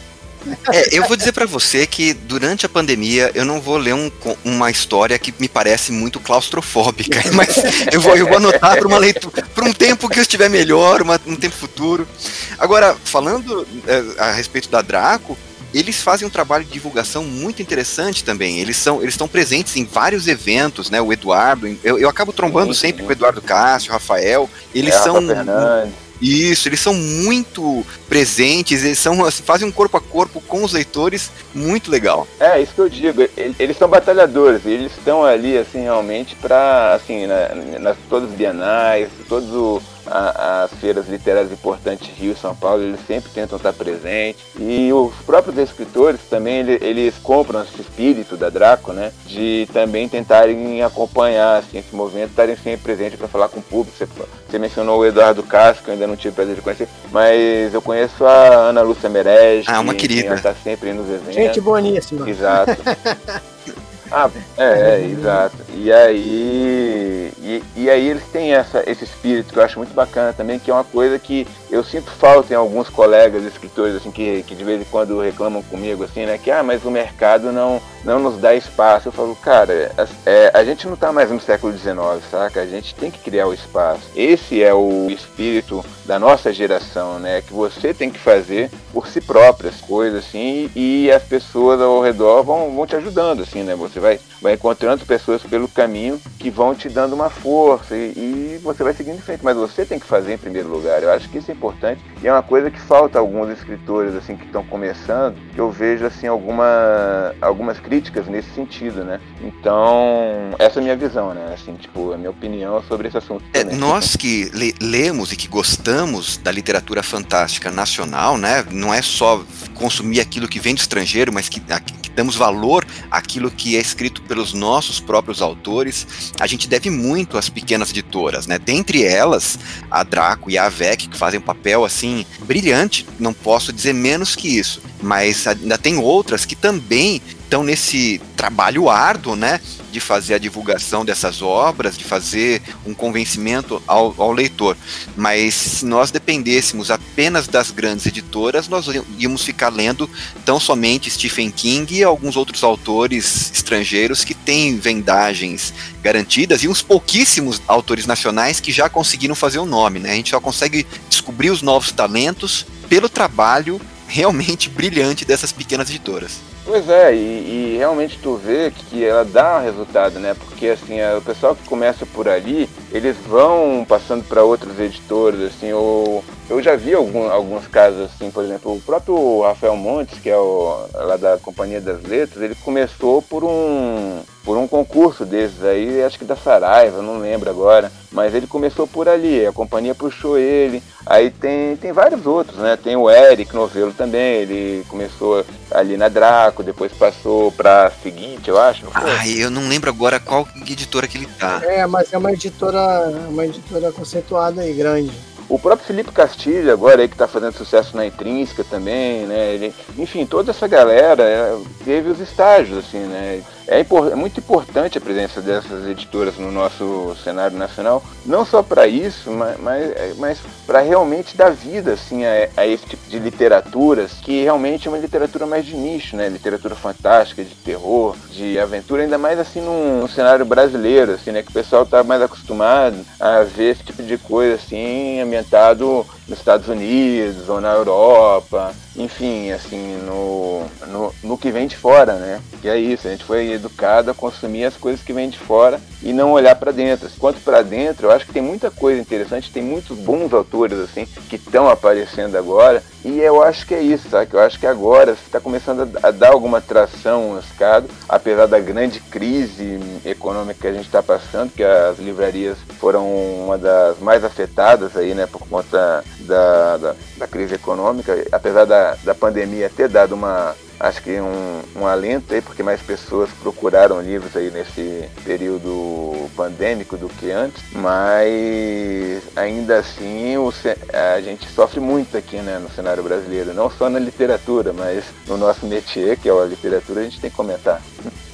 É, eu vou dizer para você que durante a pandemia eu não vou ler um, uma história que me parece muito claustrofóbica, [LAUGHS] mas eu vou, eu vou anotar para uma leitura, para um tempo que eu estiver melhor, uma, um tempo futuro. Agora, falando é, a respeito da Draco, eles fazem um trabalho de divulgação muito interessante também. Eles são, eles estão presentes em vários eventos, né? O Eduardo, eu, eu acabo trombando sim, sempre sim. com o Eduardo Cássio, o Rafael. Eles é, são isso, eles são muito presentes, eles são, assim, fazem um corpo a corpo com os leitores muito legal. É, isso que eu digo, eles são batalhadores, eles estão ali, assim, realmente para, assim, na, nas todas as bienais, todos o a, as feiras literárias importantes Rio e São Paulo, eles sempre tentam estar presentes. E os próprios escritores também, eles, eles compram esse espírito da Draco, né? De também tentarem acompanhar assim, esse movimento, estarem sempre presentes para falar com o público. Você, você, mencionou o Eduardo Castro, que eu ainda não tive o prazer de conhecer, mas eu conheço a Ana Lúcia Merege. Ah, uma querida. Ela está sempre nos eventos. Gente boníssima. Exato. [LAUGHS] Ah, é, é, exato. E aí, e, e, aí eles têm essa, esse espírito que eu acho muito bacana também, que é uma coisa que eu sinto falta em alguns colegas escritores assim que, que de vez em quando reclamam comigo assim, né, que ah, mas o mercado não não nos dá espaço. Eu falo, cara, é, a gente não está mais no século XIX, saca? A gente tem que criar o espaço. Esse é o espírito da nossa geração, né? Que você tem que fazer por si próprias coisas, assim, e as pessoas ao redor vão, vão te ajudando, assim, né? Você vai, vai encontrando pessoas pelo caminho que vão te dando uma força e, e você vai seguindo em frente. Mas você tem que fazer em primeiro lugar. Eu acho que isso é importante e é uma coisa que falta a alguns escritores, assim, que estão começando. Que eu vejo, assim, alguma, algumas críticas nesse sentido, né? Então, essa é a minha visão, né? Assim, tipo, a minha opinião sobre esse assunto. É, nós que le lemos e que gostamos da literatura fantástica nacional, né? Não é só consumir aquilo que vem do estrangeiro, mas que, que damos valor àquilo que é escrito pelos nossos próprios autores. A gente deve muito às pequenas editoras, né? Dentre elas, a Draco e a Avec, que fazem papel assim brilhante, não posso dizer menos que isso. Mas ainda tem outras que também estão nesse trabalho árduo, né, de fazer a divulgação dessas obras, de fazer um convencimento ao, ao leitor. Mas se nós dependêssemos apenas das grandes editoras, nós íamos ficar lendo tão somente Stephen King e alguns outros autores estrangeiros que têm vendagens garantidas e uns pouquíssimos autores nacionais que já conseguiram fazer o um nome, né? A gente só consegue descobrir os novos talentos pelo trabalho realmente [LAUGHS] brilhante dessas pequenas editoras. Pois é, e, e, realmente tu vê que ela dá resultado, né? Porque assim, é, o pessoal que começa por ali, eles vão passando para outros editores, assim, ou eu já vi algum, alguns casos assim, por exemplo, o próprio Rafael Montes, que é o, lá da Companhia das Letras, ele começou por um por um concurso desses aí, acho que da Saraiva, não lembro agora, mas ele começou por ali, a companhia puxou ele, aí tem, tem vários outros, né? Tem o Eric Novelo também, ele começou ali na Draco, depois passou pra seguinte, eu acho. Não foi? Ah, eu não lembro agora qual editora que ele tá. É, mas é uma editora, uma editora conceituada e grande. O próprio Felipe Castilho, agora aí que está fazendo sucesso na Intrínseca também, né? Ele, enfim, toda essa galera é, teve os estágios, assim, né? É, é, muito importante a presença dessas editoras no nosso cenário nacional, não só para isso, mas, mas, mas para realmente dar vida assim, a, a, esse tipo de literaturas, que realmente é uma literatura mais de nicho, né? literatura fantástica, de terror, de aventura, ainda mais assim num, num cenário brasileiro, assim, né? que o pessoal está mais acostumado a ver esse tipo de coisa assim, ambientado nos Estados Unidos ou na Europa, enfim, assim, no, no, no, que vem de fora, né? Que é isso, a gente foi educado a consumir as coisas que vêm de fora e não olhar para dentro. Quanto para dentro, eu acho que tem muita coisa interessante, tem muitos bons autores, assim, que estão aparecendo agora, e eu acho que é isso, sabe? Eu acho que agora está começando a, dar alguma tração no mercado, apesar da grande crise econômica que a gente está passando, que as livrarias foram uma das mais afetadas aí, né, por conta da, da, da crise econômica, apesar da, da pandemia ter dado uma acho que um, um alento aí, porque mais pessoas procuraram livros aí nesse período pandêmico do que antes, mas ainda assim o, a gente sofre muito aqui né, no cenário brasileiro, não só na literatura, mas no nosso métier, que é a literatura, a gente tem que comentar.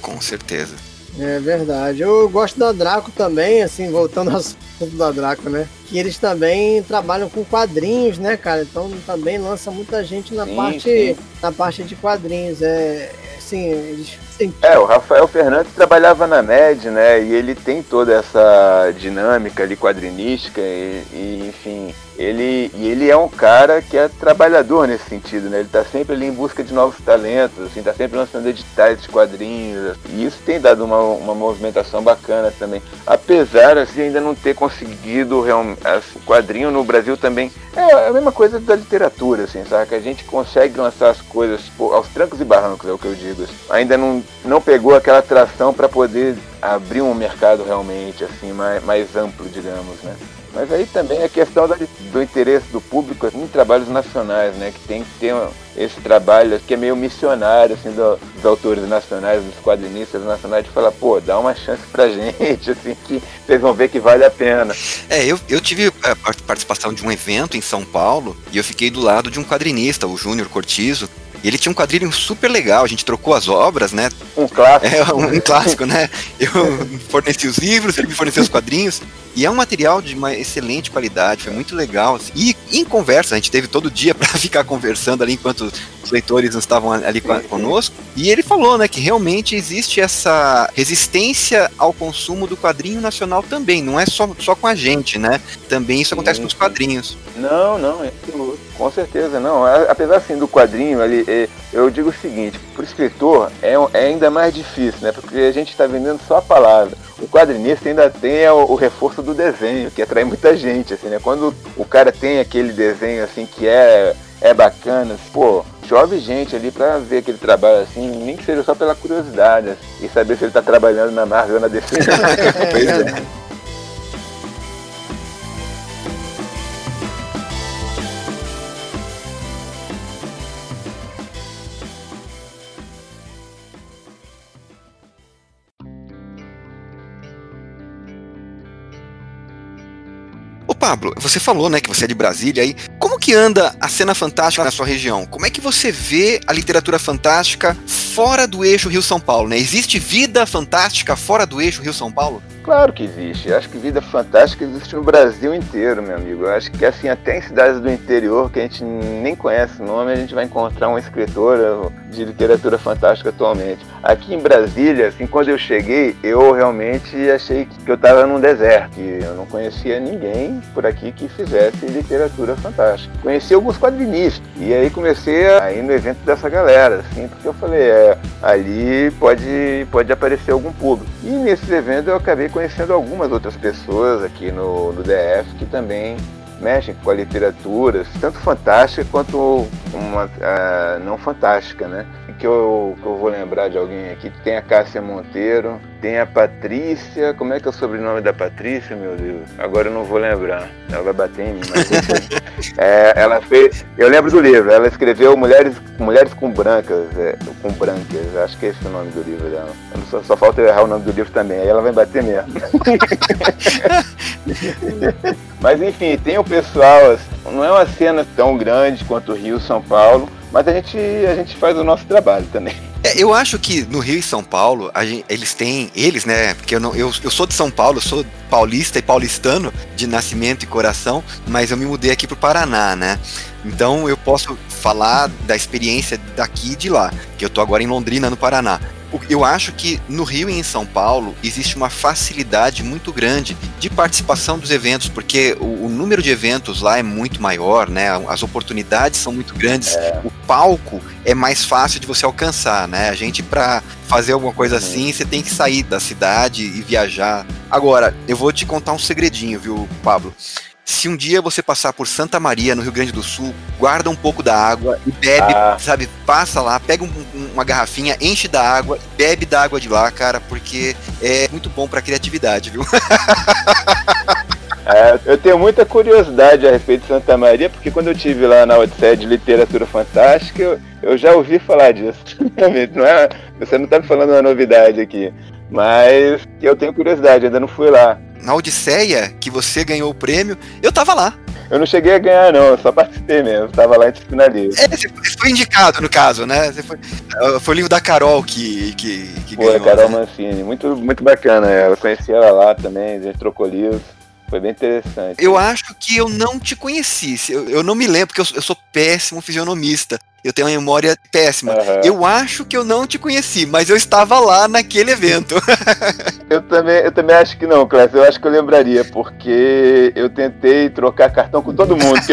Com certeza. É verdade. Eu gosto da Draco também, assim, voltando ao assunto da Draco, né? Que eles também trabalham com quadrinhos, né, cara? Então também lança muita gente na sim, parte sim. na parte de quadrinhos. É, assim, eles é, o Rafael Fernandes trabalhava na MED, né? E ele tem toda essa dinâmica ali quadrinística e, e, enfim, ele e ele é um cara que é trabalhador nesse sentido, né? Ele tá sempre ali em busca de novos talentos, assim, tá sempre lançando editais de quadrinhos. E isso tem dado uma, uma movimentação bacana também. Apesar assim ainda não ter conseguido realmente assim, quadrinho no Brasil também é a mesma coisa da literatura, assim? Que a gente consegue lançar as coisas aos trancos e barrancos, é o que eu digo. Assim. Ainda não não pegou aquela atração para poder abrir um mercado realmente assim mais, mais amplo, digamos, né? Mas aí também a questão do interesse do público em trabalhos nacionais, né? Que tem que ter esse trabalho que é meio missionário, assim, do, dos autores nacionais, dos quadrinistas nacionais, de falar, pô, dá uma chance pra [LAUGHS] gente, assim, que vocês vão ver que vale a pena. É, eu, eu tive a participação de um evento em São Paulo e eu fiquei do lado de um quadrinista, o Júnior Cortizo, e ele tinha um quadrinho super legal, a gente trocou as obras, né? Um clássico. É, um, um clássico, né? [LAUGHS] Eu forneci os livros, ele me forneceu os quadrinhos. E é um material de uma excelente qualidade, foi muito legal. Assim. E em conversa, a gente teve todo dia [LAUGHS] para ficar conversando ali enquanto os leitores não estavam ali conosco. E ele falou, né, que realmente existe essa resistência ao consumo do quadrinho nacional também, não é só, só com a gente, né? Também isso acontece com os quadrinhos. Não, não, é com certeza não. Apesar assim do quadrinho, ali, é, eu digo o seguinte, para o escritor é, é ainda mais difícil, né? Porque a gente está vendendo só a palavra o quadrinista ainda tem o, o, reforço do desenho, que atrai muita gente, assim, né? Quando o cara tem aquele desenho, assim, que é, é bacana, assim, pô, chove gente ali pra ver aquele trabalho, assim, nem que seja só pela curiosidade, assim, e saber se ele tá trabalhando na Marvel ou na DC. [LAUGHS] pois é. Pablo, você falou, né, que você é de Brasília aí. Como que anda a cena fantástica na sua região? Como é que você vê a literatura fantástica fora do eixo Rio-São Paulo, né? Existe vida fantástica fora do eixo Rio-São Paulo? Claro que existe. Eu acho que vida fantástica existe no Brasil inteiro, meu amigo. Eu acho que assim, até em cidades do interior que a gente nem conhece o nome, a gente vai encontrar uma escritora de literatura fantástica atualmente. Aqui em Brasília, assim, quando eu cheguei, eu realmente achei que eu estava num deserto. Eu não conhecia ninguém por aqui que fizesse literatura fantástica. Conheci alguns quadrinistas. E aí comecei a ir no evento dessa galera, assim, porque eu falei, é, ali pode, pode aparecer algum público. E nesses eventos eu acabei conhecendo algumas outras pessoas aqui no, no DF que também mexem com a literatura, tanto fantástica quanto uma uh, não fantástica, né? Que eu, que eu vou lembrar de alguém aqui, tem a Cássia Monteiro, tem a Patrícia, como é que é o sobrenome da Patrícia, meu Deus? Agora eu não vou lembrar, ela vai bater em mim, mas [LAUGHS] é, ela fez, eu lembro do livro, ela escreveu Mulheres, Mulheres com Brancas, é, com Brancas, acho que é esse o nome do livro dela. Só, só falta eu errar o nome do livro também, aí ela vai bater mesmo. [LAUGHS] mas enfim, tem o pessoal, assim, não é uma cena tão grande quanto Rio São Paulo, mas a gente, a gente faz o nosso trabalho também. É, eu acho que no Rio e São Paulo, gente, eles têm, eles, né? Porque eu, não, eu, eu sou de São Paulo, eu sou paulista e paulistano de nascimento e coração, mas eu me mudei aqui pro Paraná, né? Então eu posso falar da experiência daqui e de lá, que eu tô agora em Londrina, no Paraná eu acho que no Rio e em São Paulo existe uma facilidade muito grande de participação dos eventos, porque o, o número de eventos lá é muito maior, né? As oportunidades são muito grandes, é. o palco é mais fácil de você alcançar, né? A gente para fazer alguma coisa uhum. assim, você tem que sair da cidade e viajar. Agora, eu vou te contar um segredinho, viu, Pablo? Se um dia você passar por Santa Maria, no Rio Grande do Sul, guarda um pouco da água e bebe, ah. sabe? Passa lá, pega um, uma garrafinha, enche da água, bebe da água de lá, cara, porque é muito bom pra criatividade, viu? [LAUGHS] É, eu tenho muita curiosidade a respeito de Santa Maria, porque quando eu tive lá na Odisseia de Literatura Fantástica, eu, eu já ouvi falar disso. [LAUGHS] Não é, você não está me falando uma novidade aqui, mas eu tenho curiosidade, ainda não fui lá na Odisseia, que você ganhou o prêmio, eu tava lá. Eu não cheguei a ganhar, não, eu só participei mesmo, tava lá entre finalistas. É, você foi indicado, no caso, né? Você foi, uh, foi o livro da Carol que, que, que Pô, ganhou. Foi, Carol né? Mancini, muito, muito bacana, eu conheci ela lá também, a gente trocou livros. Foi bem interessante. Eu acho que eu não te conheci. Eu, eu não me lembro, porque eu, eu, sou péssimo fisionomista. Eu tenho uma memória péssima. Uhum. Eu acho que eu não te conheci, mas eu estava lá naquele evento. [LAUGHS] eu, também, eu também acho que não, Clécio. Eu acho que eu lembraria, porque eu tentei trocar cartão com todo mundo. [LAUGHS]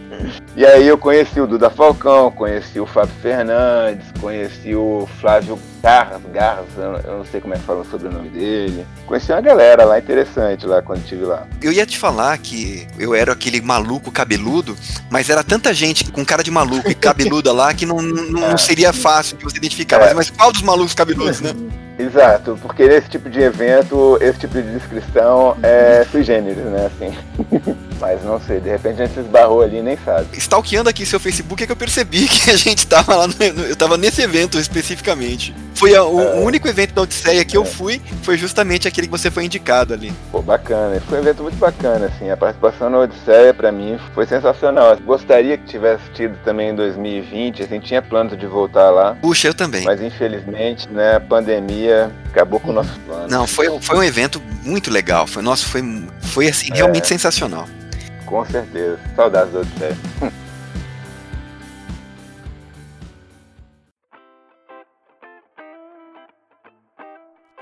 [LAUGHS] E aí eu conheci o Duda Falcão, conheci o Fábio Fernandes, conheci o Flávio Garras, Garras, eu não sei como é que fala o sobrenome dele. Conheci uma galera lá interessante lá quando estive lá. Eu ia te falar que eu era aquele maluco cabeludo, mas era tanta gente com cara de maluco e cabeluda lá que não, não, não [LAUGHS] seria fácil de você identificar. É. Mas, mas qual dos malucos cabeludos, né? [LAUGHS] Exato, porque nesse tipo de evento, esse tipo de descrição é sui generis, né, assim. [LAUGHS] Mas não sei, de repente a gente se esbarrou ali e nem sabe. Stalkeando aqui seu Facebook é que eu percebi [LAUGHS] que a gente tava lá, no, eu tava nesse evento especificamente. Foi a, o, é, único evento da Odisseia que é. eu fui, foi justamente aquele que você foi indicado ali. Pô, bacana, foi um evento muito bacana, assim, a participação na Odisseia para mim foi sensacional. Gostaria que tivesse tido também em 2020, assim, tinha planos de voltar lá. Puxa, eu também. Mas infelizmente, né, a pandemia acabou com o nosso plano. Não, foi, foi um evento muito legal, foi, nossa, foi, foi assim, realmente é. sensacional. Com certeza. Saudades do Odisseia. [LAUGHS]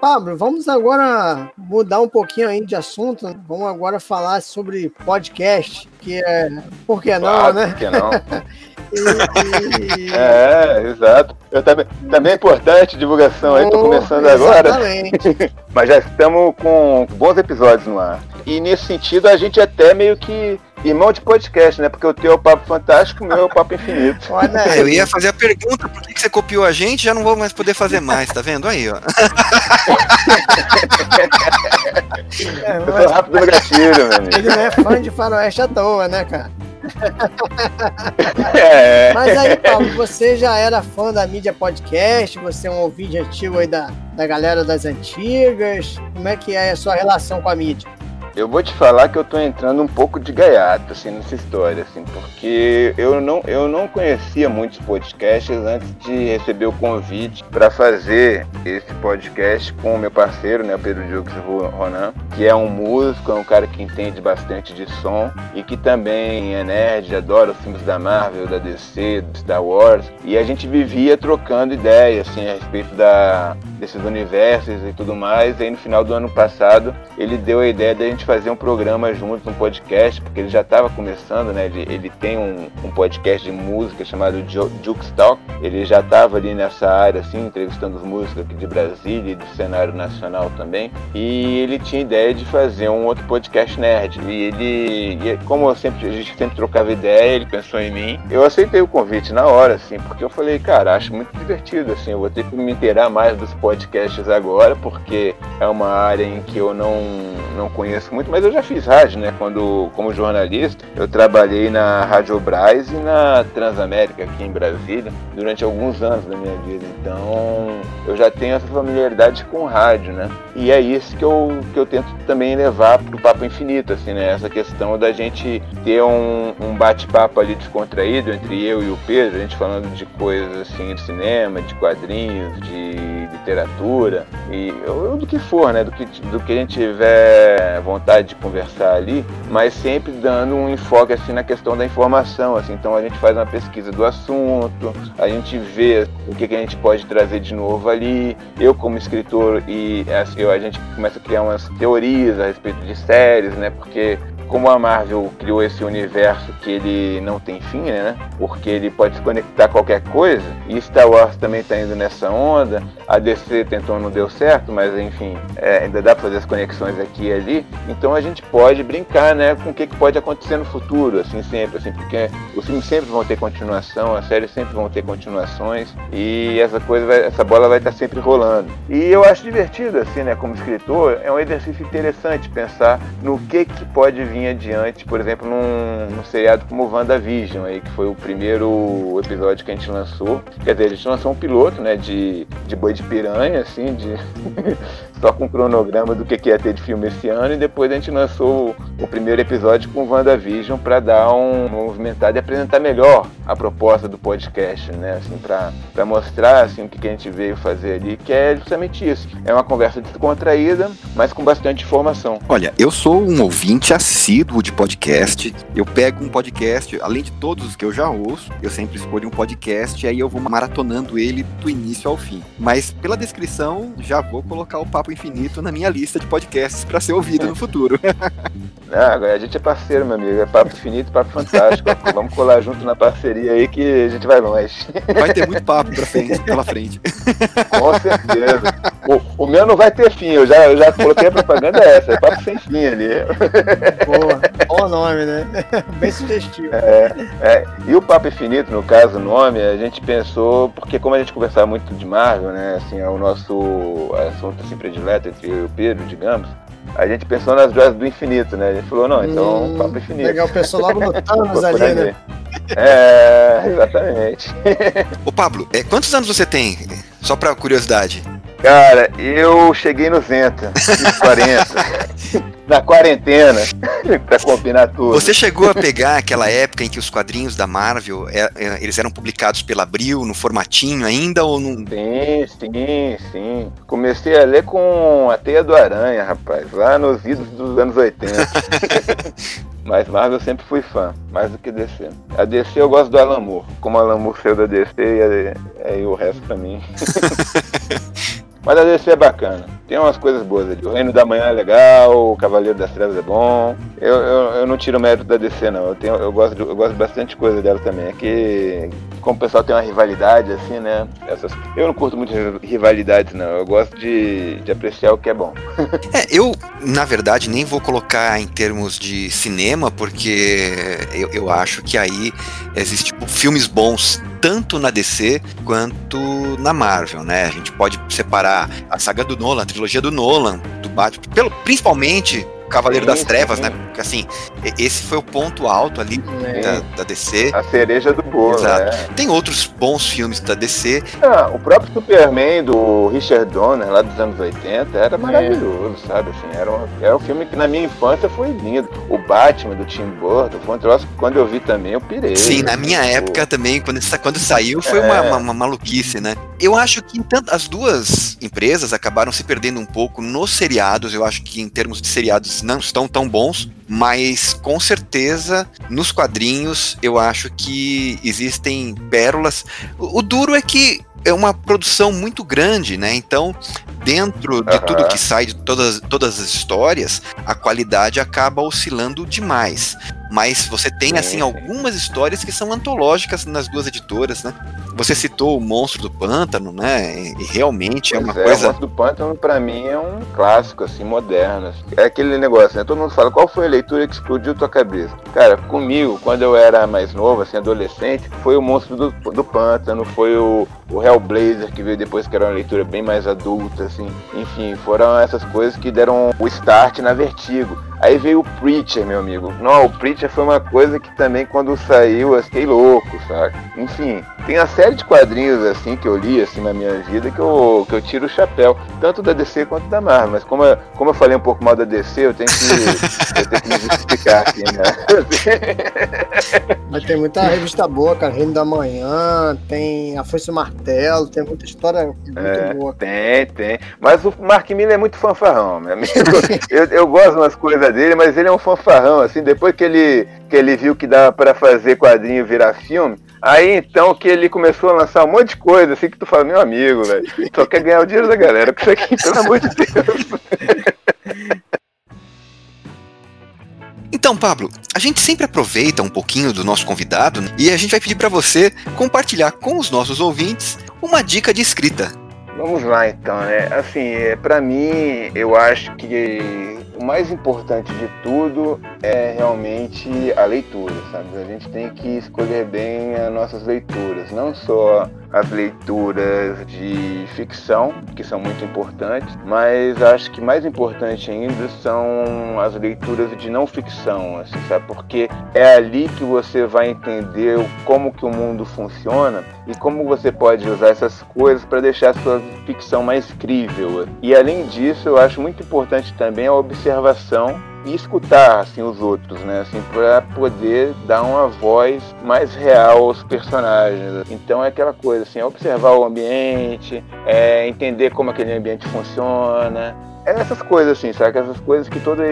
Pablo, vamos agora mudar um pouquinho aí de assunto. Né? Vamos agora falar sobre podcast, que é. Por que não, claro, né? Por que não? [LAUGHS] É, exato. Eu também, também é importante divulgação aí, tô começando exatamente. agora. [LAUGHS] Mas já estamos com bons episódios no ar. E nesse sentido a gente até meio que irmão de podcast, né? Porque o teu é o Papo Fantástico, o meu é o Papo Infinito. [LAUGHS] Olha aí. Eu ia fazer a pergunta, por que, você copiou a gente? Já não vou mais poder fazer mais, tá vendo? Aí, ó. [LAUGHS] É, eu sou rápido no gatilho, meu amigo. Ele não é fã de faroeste à toa, né, cara? É. Mas aí, [LAUGHS] Paulo, você já era fã da mídia podcast, você é um ouvinte antigo aí da, da galera das antigas. Como é que é a sua relação com a mídia? Eu vou te falar que eu tô entrando um pouco de gaiato, assim, nessa história, assim, porque eu não, eu não conhecia muitos podcasts antes de receber o convite para fazer esse podcast com o meu parceiro, né, o Pedro Diogo Ronan, que é um músico, é um cara que entende bastante de som e que também é nerd, adora os filmes da Marvel, da DC, do Star Wars, e a gente vivia trocando ideias, assim, a respeito da, desses universos e tudo mais, e aí no final do ano passado ele deu a ideia da gente fazer um programa juntos, um podcast, porque ele já estava começando, né? Ele, ele tem um, um, podcast de música chamado Jukes Talk. Ele já estava ali nessa área, assim, entrevistando os músicos aqui de Brasília e do cenário nacional também. E ele tinha ideia de fazer um outro podcast nerd. E ele, e como eu sempre, a gente sempre trocava ideia, ele pensou em mim. Eu aceitei o convite na hora, assim, porque eu falei, cara, acho muito divertido, assim, eu vou ter que me inteirar mais dos podcasts agora, porque é uma área em que eu não, não conheço muito, mas eu já fiz rádio, né? Quando, como jornalista, eu trabalhei na Rádio Braz e na Transamérica aqui em Brasília durante alguns anos da minha vida. Então, eu já tenho essa familiaridade com rádio, né? E é isso que eu, que eu tento também levar para o Papo Infinito, assim, né? Essa questão da gente ter um, um bate-papo ali descontraído entre eu e o Pedro, a gente falando de coisas assim, de cinema, de quadrinhos, de literatura, e ou, do que for, né? Do que, do que a gente tiver vontade de conversar ali, mas sempre dando um enfoque assim na questão da informação, assim. Então a gente faz uma pesquisa do assunto, a gente vê o que, que a gente pode trazer de novo ali. Eu como escritor e assim, a gente começa a criar umas teorias a respeito de séries, né? Porque como a Marvel criou esse universo que ele não tem fim, né? Porque ele pode se conectar a qualquer coisa, e Star Wars também está indo nessa onda. A DC tentou, não deu certo, mas enfim, é, ainda dá para fazer as conexões aqui e ali. Então a gente pode brincar, né, com o que, que pode acontecer no futuro, assim, sempre, assim, porque os filmes sempre vão ter continuação, as séries sempre vão ter continuações, e essa coisa, vai, essa bola vai estar tá sempre rolando. E eu acho divertido, assim, né, como escritor, é um exercício interessante pensar no que, que pode vir adiante, por exemplo, num, num seriado como WandaVision, aí, que foi o primeiro episódio que a gente lançou. Quer dizer, a gente lançou um piloto, né, de, de boi de piranha, assim, de só com um cronograma do que, que ia ter de filme esse ano, e depois a gente lançou o, o primeiro episódio com WandaVision para dar um movimentado e apresentar melhor a proposta do podcast, né, assim, para mostrar, assim, o que, que a gente veio fazer ali, que é justamente isso. É uma conversa descontraída, mas com bastante informação. Olha, eu sou um ouvinte assíduo de podcast, eu pego um podcast, além de todos os que eu já ouço, eu sempre escolho um podcast e aí eu vou maratonando ele do início ao fim. Mas pela descrição, já vou colocar o Papo Infinito na minha lista de podcasts para ser ouvido no futuro. [LAUGHS] ah, agora a gente é parceiro, meu amigo. É Papo Infinito, Papo Fantástico. [LAUGHS] Vamos colar junto na parceria aí que a gente vai longe. Vai ter muito papo pra frente, pela frente. Com certeza. O, o meu não vai ter fim, eu já, eu já coloquei a propaganda essa, é papo sem fim ali. Boa, bom nome, né? [LAUGHS] Bem sugestivo. É, é. E o Papo Infinito, no caso, o nome, a gente pensou, porque como a gente conversava muito de Marvel, né? Assim, é o nosso assunto assim, predileto entre eu e o Pedro, digamos. A gente pensou nas joias do infinito, né? A gente falou, não, então hum, papo infinito. Legal, pensou logo no Thanos ali, né? É, exatamente. Ô Pablo, é, quantos anos você tem? Só pra curiosidade. Cara, eu cheguei no Zenta, 40. [LAUGHS] na quarentena, [LAUGHS] pra combinar tudo. Você chegou a pegar aquela época em que os quadrinhos da Marvel, é, é, eles eram publicados pela Abril, no formatinho ainda, ou não? Sim, sim, sim. Comecei a ler com a Teia do Aranha, rapaz, lá nos idos dos anos 80. [LAUGHS] Mas Marvel eu sempre fui fã, mais do que DC. A DC eu gosto do Alan Moore. Como o Alan Moore saiu da DC, aí, aí o resto pra mim. Mas a DC é bacana. Tem umas coisas boas ali. O Reino da Manhã é legal, o Cavaleiro das Trevas é bom. Eu, eu, eu não tiro mérito da DC, não. Eu, tenho, eu, gosto, de, eu gosto bastante coisa dela também. É que, como o pessoal tem uma rivalidade, assim, né? Essas, eu não curto muito rivalidades, não. Eu gosto de, de apreciar o que é bom. [LAUGHS] é, eu, na verdade, nem vou colocar em termos de cinema, porque eu, eu acho que aí existem tipo, filmes bons tanto na DC quanto na Marvel, né? A gente pode separar a saga do Nolan, trilogia do Nolan, do Batman, pelo, principalmente Cavaleiro sim, das Trevas, sim. né? Porque assim, esse foi o ponto alto ali da, da, DC. A cereja do bolo. Exato. É. Tem outros bons filmes da DC. Ah, o próprio Superman do Richard Donner, lá dos anos 80, era é. maravilhoso, é. sabe? Assim, era, um, era um filme que na minha infância foi lindo. O Batman do Tim Burton foi um troço que quando eu vi também eu pirei. Sim, na minha tipo... época também, quando, quando saiu, foi é. uma, uma, uma, maluquice, né? Eu acho que tanto, as duas empresas acabaram se perdendo um pouco nos seriados. Eu acho que em termos de seriados não estão tão bons, mas com certeza nos quadrinhos eu acho que existem pérolas. O, o duro é que é uma produção muito grande, né? Então dentro de tudo que sai, de todas, todas as histórias, a qualidade acaba oscilando demais. Mas você tem, assim, algumas histórias que são antológicas nas duas editoras, né? Você citou o Monstro do Pântano, né? E realmente é pois é uma é, coisa. O Monstro do Pântano, para mim, é um clássico, assim, moderno. Assim. É aquele negócio, né? Todo mundo fala, qual foi a leitura que explodiu tua cabeça? Cara, comigo, quando eu era mais novo, assim, adolescente, foi o Monstro do, do Pântano, foi o, o Hellblazer, que veio depois, que era uma leitura bem mais adulta, assim. Enfim, foram essas coisas que deram o start na Vertigo. Aí veio o Preacher, meu amigo. Não, o Preacher foi uma coisa que também, quando saiu, eu fiquei louco, sabe? Enfim, tem uma série de quadrinhos, assim, que eu li, assim, na minha vida, que eu, que eu tiro o chapéu. Tanto da DC quanto da Marvel. Mas como eu, como eu falei um pouco mal da DC, eu tenho que, eu tenho que me justificar aqui, né? Mas tem muita revista boa, cara. Reino da Manhã, tem A Foice Martelo, tem muita história muito é, boa. Tem, tem. Mas o Mark Miller é muito fanfarrão, meu amigo. eu, eu gosto de umas coisas dele, mas ele é um fanfarrão, assim, depois que ele, que ele viu que dava para fazer quadrinho virar filme, aí então que ele começou a lançar um monte de coisa, assim, que tu fala, meu amigo, velho, só quer ganhar o dinheiro da galera, com isso aqui, pelo [LAUGHS] amor de Deus. Então, Pablo, a gente sempre aproveita um pouquinho do nosso convidado e a gente vai pedir para você compartilhar com os nossos ouvintes uma dica de escrita. Vamos lá então, né? Assim, é, para mim, eu acho que o mais importante de tudo é realmente a leitura, sabe? A gente tem que escolher bem as nossas leituras, não só as leituras de ficção, que são muito importantes, mas acho que mais importante ainda são as leituras de não ficção, assim, sabe? Porque é ali que você vai entender como que o mundo funciona e como você pode usar essas coisas para deixar a sua ficção mais crível. E além disso, eu acho muito importante também a observação e escutar assim os outros, né, assim para poder dar uma voz mais real aos personagens. Então é aquela coisa assim, é observar o ambiente, é entender como aquele ambiente funciona, é essas coisas assim, sabe? Essas coisas que todo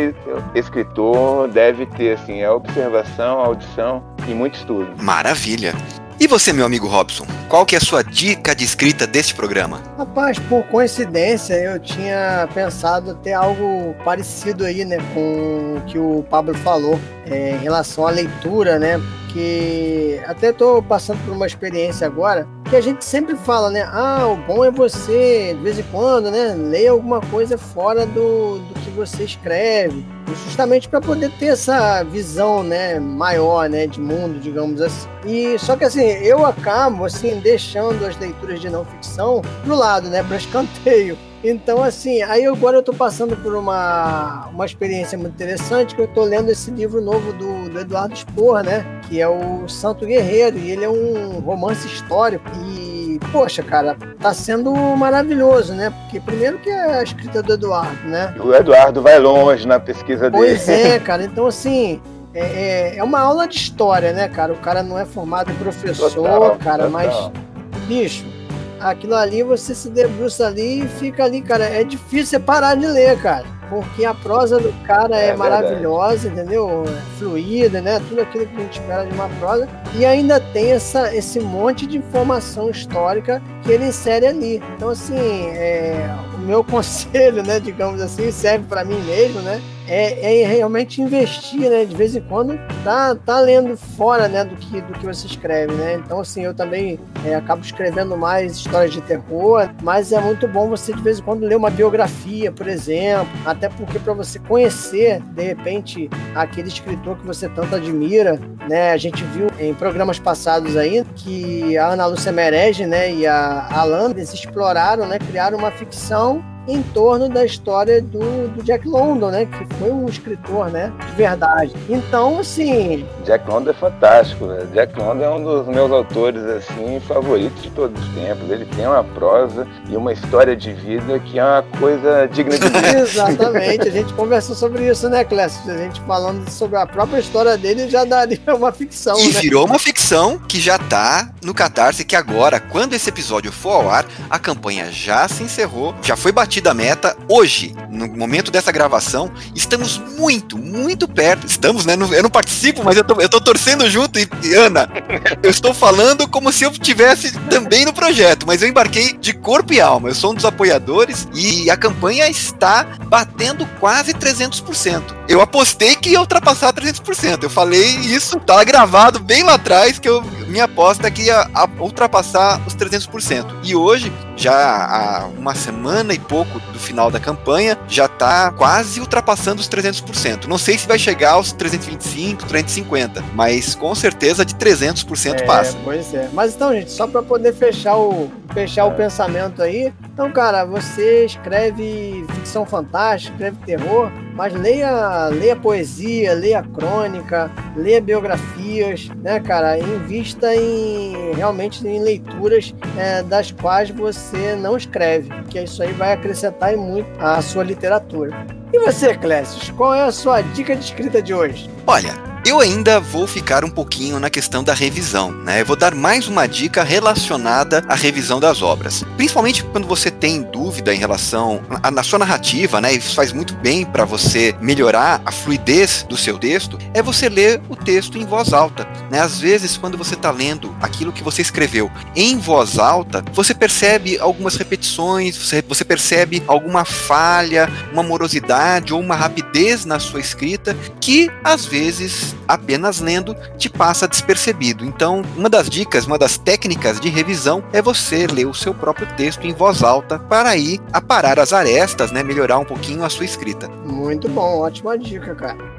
escritor deve ter assim, a observação, audição e muito estudo. Maravilha. E você, meu amigo Robson, qual que é a sua dica de escrita deste programa? Rapaz, por coincidência, eu tinha pensado ter algo parecido aí, né, com o que o Pablo falou é, em relação à leitura, né? Porque até estou passando por uma experiência agora que a gente sempre fala, né? Ah, o bom é você, de vez em quando, né? Ler alguma coisa fora do, do você escreve, justamente para poder ter essa visão, né? Maior, né? De mundo, digamos assim. E só que assim, eu acabo assim deixando as leituras de não ficção pro lado, né? Para escanteio. Então, assim, aí agora eu tô passando por uma, uma experiência muito interessante, que eu tô lendo esse livro novo do, do Eduardo Spor, né? Que é o Santo Guerreiro, e ele é um romance histórico. E, poxa, cara, tá sendo maravilhoso, né? Porque primeiro que é a escrita do Eduardo, né? O Eduardo vai longe na pesquisa dele. Pois é, [LAUGHS] cara. Então, assim, é, é, é uma aula de história, né, cara? O cara não é formado em professor, total, cara, total. mas, bicho, aquilo ali você se debruça ali e fica ali, cara. É difícil você parar de ler, cara. Porque a prosa do cara é, é maravilhosa, entendeu? Fluida, né? Tudo aquilo que a gente espera de uma prosa. E ainda tem essa, esse monte de informação histórica que ele insere ali. Então, assim, é, o meu [LAUGHS] conselho, né, digamos assim, serve para mim mesmo, né? É, é, realmente investir, né? De vez em quando tá, tá lendo fora, né? Do que, do que você escreve, né? Então, assim, eu também é, acabo escrevendo mais histórias de terror, mas é muito bom você, de vez em quando, ler uma biografia, por exemplo, até porque para você conhecer, de repente, aquele escritor que você tanto admira, né? A gente viu em programas passados aí que a Ana Lúcia Merege, né? E a Alan, eles exploraram, né? Criaram uma ficção em torno da história do, do, Jack London, né? Que foi um escritor, né? De verdade. Então, assim. Jack London é fantástico, né? Jack London é um dos meus autores, assim, favoritos de todos os tempos. Ele tem uma prosa e uma história de vida que é uma coisa digna de [LAUGHS] ver. Exatamente. A gente conversou sobre isso, né, Clécio? A gente falando sobre a própria história dele já daria uma ficção. E né? virou uma ficção que já tá no Catarse, que agora, quando esse episódio for ao ar, a campanha já se encerrou, já foi batida batida a meta. Hoje, no momento dessa gravação, estamos muito, muito perto. Estamos, né? Eu não participo, mas eu tô, eu tô torcendo junto. E, Ana, eu estou falando como se eu tivesse também no projeto, mas eu embarquei de corpo e alma. Eu sou um dos apoiadores e a campanha está batendo quase 300%. Eu apostei que ia ultrapassar 300%. Eu falei isso, tá gravado bem lá atrás que eu, minha aposta é que ia ultrapassar os 300%. E hoje, já há uma semana e pouco do final da campanha, já está quase ultrapassando os 300%. Não sei se vai chegar aos 325, 350, mas com certeza de 300% é, passa. Pois é. Mas então, gente, só para poder fechar o fechar o pensamento aí. Então, cara, você escreve ficção fantástica, escreve terror, mas leia, leia poesia, leia crônica, leia biografias, né, cara? Invista em realmente em leituras é, das quais você não escreve, que isso aí vai acrescentar muito a sua literatura. E você, Clécio, qual é a sua dica de escrita de hoje? Olha, eu ainda vou ficar um pouquinho na questão da revisão, né? Eu vou dar mais uma dica relacionada à revisão das obras. Principalmente quando você tem dúvida em relação à na sua narrativa, né? Isso faz muito bem para você melhorar a fluidez do seu texto, é você ler o texto em voz alta, né? Às vezes, quando você está lendo aquilo que você escreveu em voz alta, você percebe algumas repetições, você, você percebe alguma falha, uma morosidade ou uma rapidez na sua escrita que às vezes apenas lendo te passa despercebido. Então, uma das dicas, uma das técnicas de revisão é você ler o seu próprio texto em voz alta para aí aparar as arestas, né, melhorar um pouquinho a sua escrita. Muito bom, ótima dica, cara.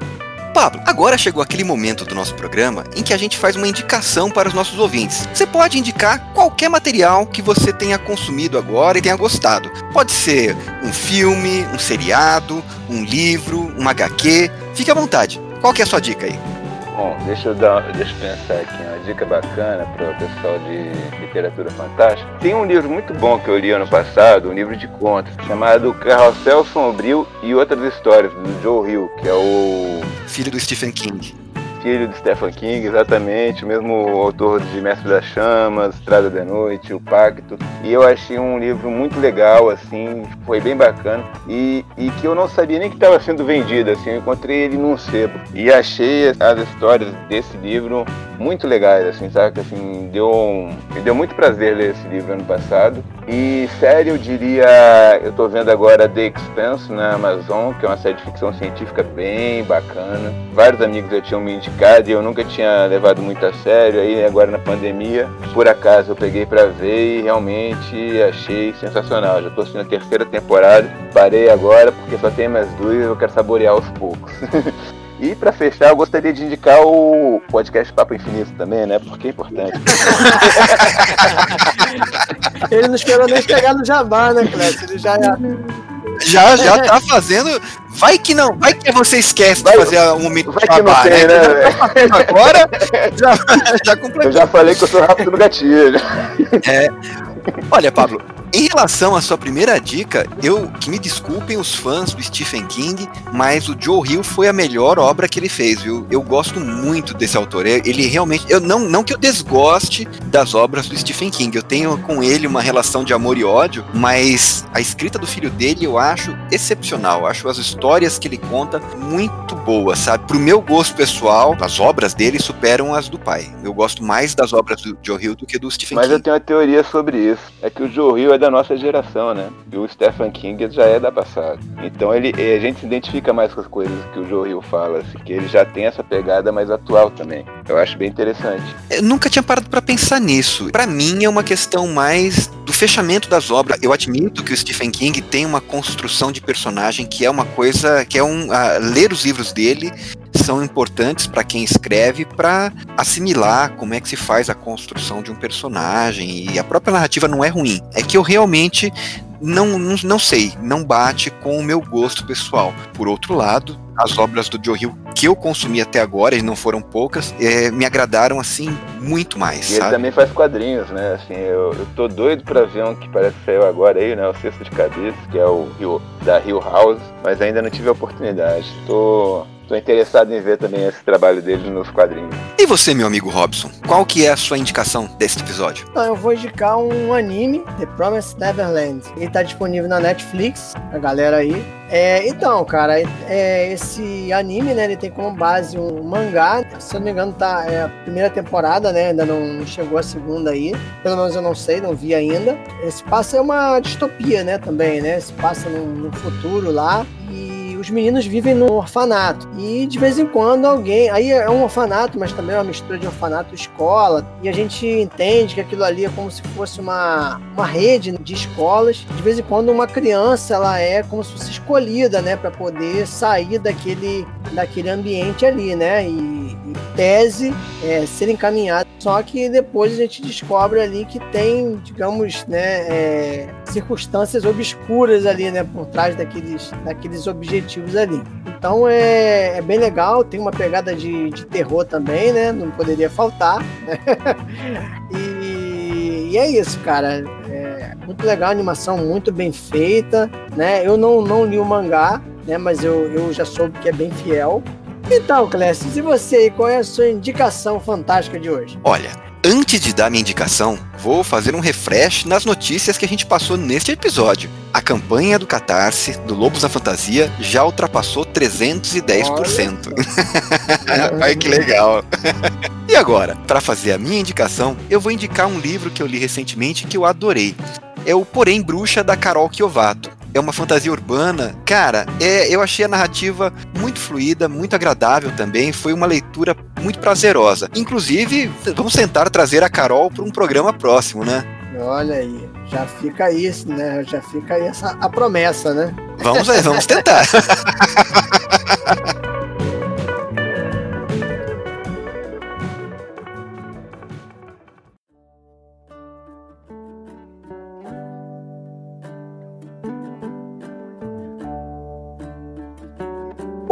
Pablo, agora chegou aquele momento do nosso programa em que a gente faz uma indicação para os nossos ouvintes. Você pode indicar qualquer material que você tenha consumido agora e tenha gostado. Pode ser um filme, um seriado, um livro, um HQ. Fique à vontade. Qual que é a sua dica aí? Bom, deixa eu, dar, deixa eu pensar aqui, uma dica bacana para o pessoal de literatura fantástica. Tem um livro muito bom que eu li ano passado, um livro de contos, chamado Carrossel Sombrio e Outras Histórias, do Joe Hill, que é o... Filho do Stephen King filho de Stephen King, exatamente, o mesmo autor de Mestre das Chamas, Estrada da Noite, O Pacto. E eu achei um livro muito legal, assim, foi bem bacana. E, e que eu não sabia nem que estava sendo vendido, assim, eu encontrei ele num sebo. E achei as histórias desse livro muito legais, assim, sabe? Assim, deu, um, me deu muito prazer ler esse livro ano passado. E série, eu diria, eu tô vendo agora The Expanse na Amazon, que é uma série de ficção científica bem bacana. Vários amigos já tinham me indicado e eu nunca tinha levado muito a sério. Aí agora na pandemia, por acaso eu peguei para ver e realmente achei sensacional. Já tô assistindo a terceira temporada. Parei agora porque só tem mais duas e eu quero saborear aos poucos. [LAUGHS] E para fechar, eu gostaria de indicar o podcast Papo Infinito também, né? Porque é importante. [LAUGHS] [LAUGHS] Ele não esperou nem chegar no jabá, né, Clécio? Ele já já já tá fazendo. Vai que não, vai que você esquece vai, de fazer um momento vai que não tem, né? né tá agora já, já completou. Eu já falei que eu sou rápido no gatilho. É. Olha, Pablo, em relação à sua primeira dica, eu que me desculpem os fãs do Stephen King, mas o Joe Hill foi a melhor obra que ele fez, viu? Eu gosto muito desse autor. Ele realmente, eu não, não que eu desgoste das obras do Stephen King, eu tenho com ele uma relação de amor e ódio, mas a escrita do filho dele eu acho excepcional. Eu acho as histórias que ele conta muito boas, sabe? Pro meu gosto pessoal, as obras dele superam as do pai. Eu gosto mais das obras do Joe Hill do que do Stephen mas King. Mas eu tenho uma teoria sobre isso. É que o Joe Hill é da nossa geração, né? E o Stephen King já é da passada. Então ele, a gente se identifica mais com as coisas que o Joe Hill fala, assim, que ele já tem essa pegada mais atual também. Eu acho bem interessante. Eu nunca tinha parado para pensar nisso. Para mim é uma questão mais do fechamento das obras. Eu admito que o Stephen King tem uma construção de personagem que é uma coisa que é um uh, ler os livros dele são importantes para quem escreve para assimilar como é que se faz a construção de um personagem e a própria narrativa não é ruim. É que eu realmente não, não, não sei, não bate com o meu gosto pessoal. Por outro lado, as obras do Joe Hill que eu consumi até agora, e não foram poucas, é, me agradaram assim muito mais. E sabe? ele também faz quadrinhos, né? Assim, eu, eu tô doido pra ver um que parece que saiu agora aí, né? O Sexto de Cabeça, que é o Rio, da Hill House, mas ainda não tive a oportunidade. Tô Estou interessado em ver também esse trabalho dele nos quadrinhos. E você, meu amigo Robson, qual que é a sua indicação desse episódio? Então, eu vou indicar um anime, The Promised Neverland. Ele está disponível na Netflix, a galera aí. É, então, cara, é, esse anime, né, ele tem como base um mangá, se eu não me engano, tá, é a primeira temporada, né, ainda não chegou a segunda aí, pelo menos eu não sei, não vi ainda. Esse passa é uma distopia, né, também, né, se passa no, no futuro lá, os meninos vivem num orfanato. E de vez em quando alguém. Aí é um orfanato, mas também é uma mistura de orfanato e escola. E a gente entende que aquilo ali é como se fosse uma, uma rede de escolas. De vez em quando uma criança ela é como se fosse escolhida, né, para poder sair daquele, daquele ambiente ali, né? E, e tese é, ser encaminhada. Só que depois a gente descobre ali que tem, digamos, né, é, circunstâncias obscuras ali, né, por trás daqueles, daqueles objetivos ali. Então é, é bem legal, tem uma pegada de, de terror também, né? Não poderia faltar. [LAUGHS] E, e, é isso, cara. É muito legal, animação muito bem feita, né? Eu não, não li o mangá, né? Mas eu, eu já soube que é bem fiel. Então, Clécio, e você, qual é a sua indicação fantástica de hoje? Olha, antes de dar minha indicação, vou fazer um refresh nas notícias que a gente passou neste episódio. A campanha do Catarse, do Lobos da Fantasia, já ultrapassou 310%. Olha, [LAUGHS] Olha que legal. e agora, para fazer a minha indicação, eu vou indicar um livro que eu li recentemente que eu adorei. É o Porém Bruxa, da Carol Kiovato é uma fantasia urbana. Cara, é, eu achei a narrativa muito fluida, muito agradável também. Foi uma leitura muito prazerosa. Inclusive, vamos tentar trazer a Carol para um programa próximo, né? Olha aí, já fica isso, né? Já fica aí essa a promessa, né? Vamos, vamos tentar. [LAUGHS]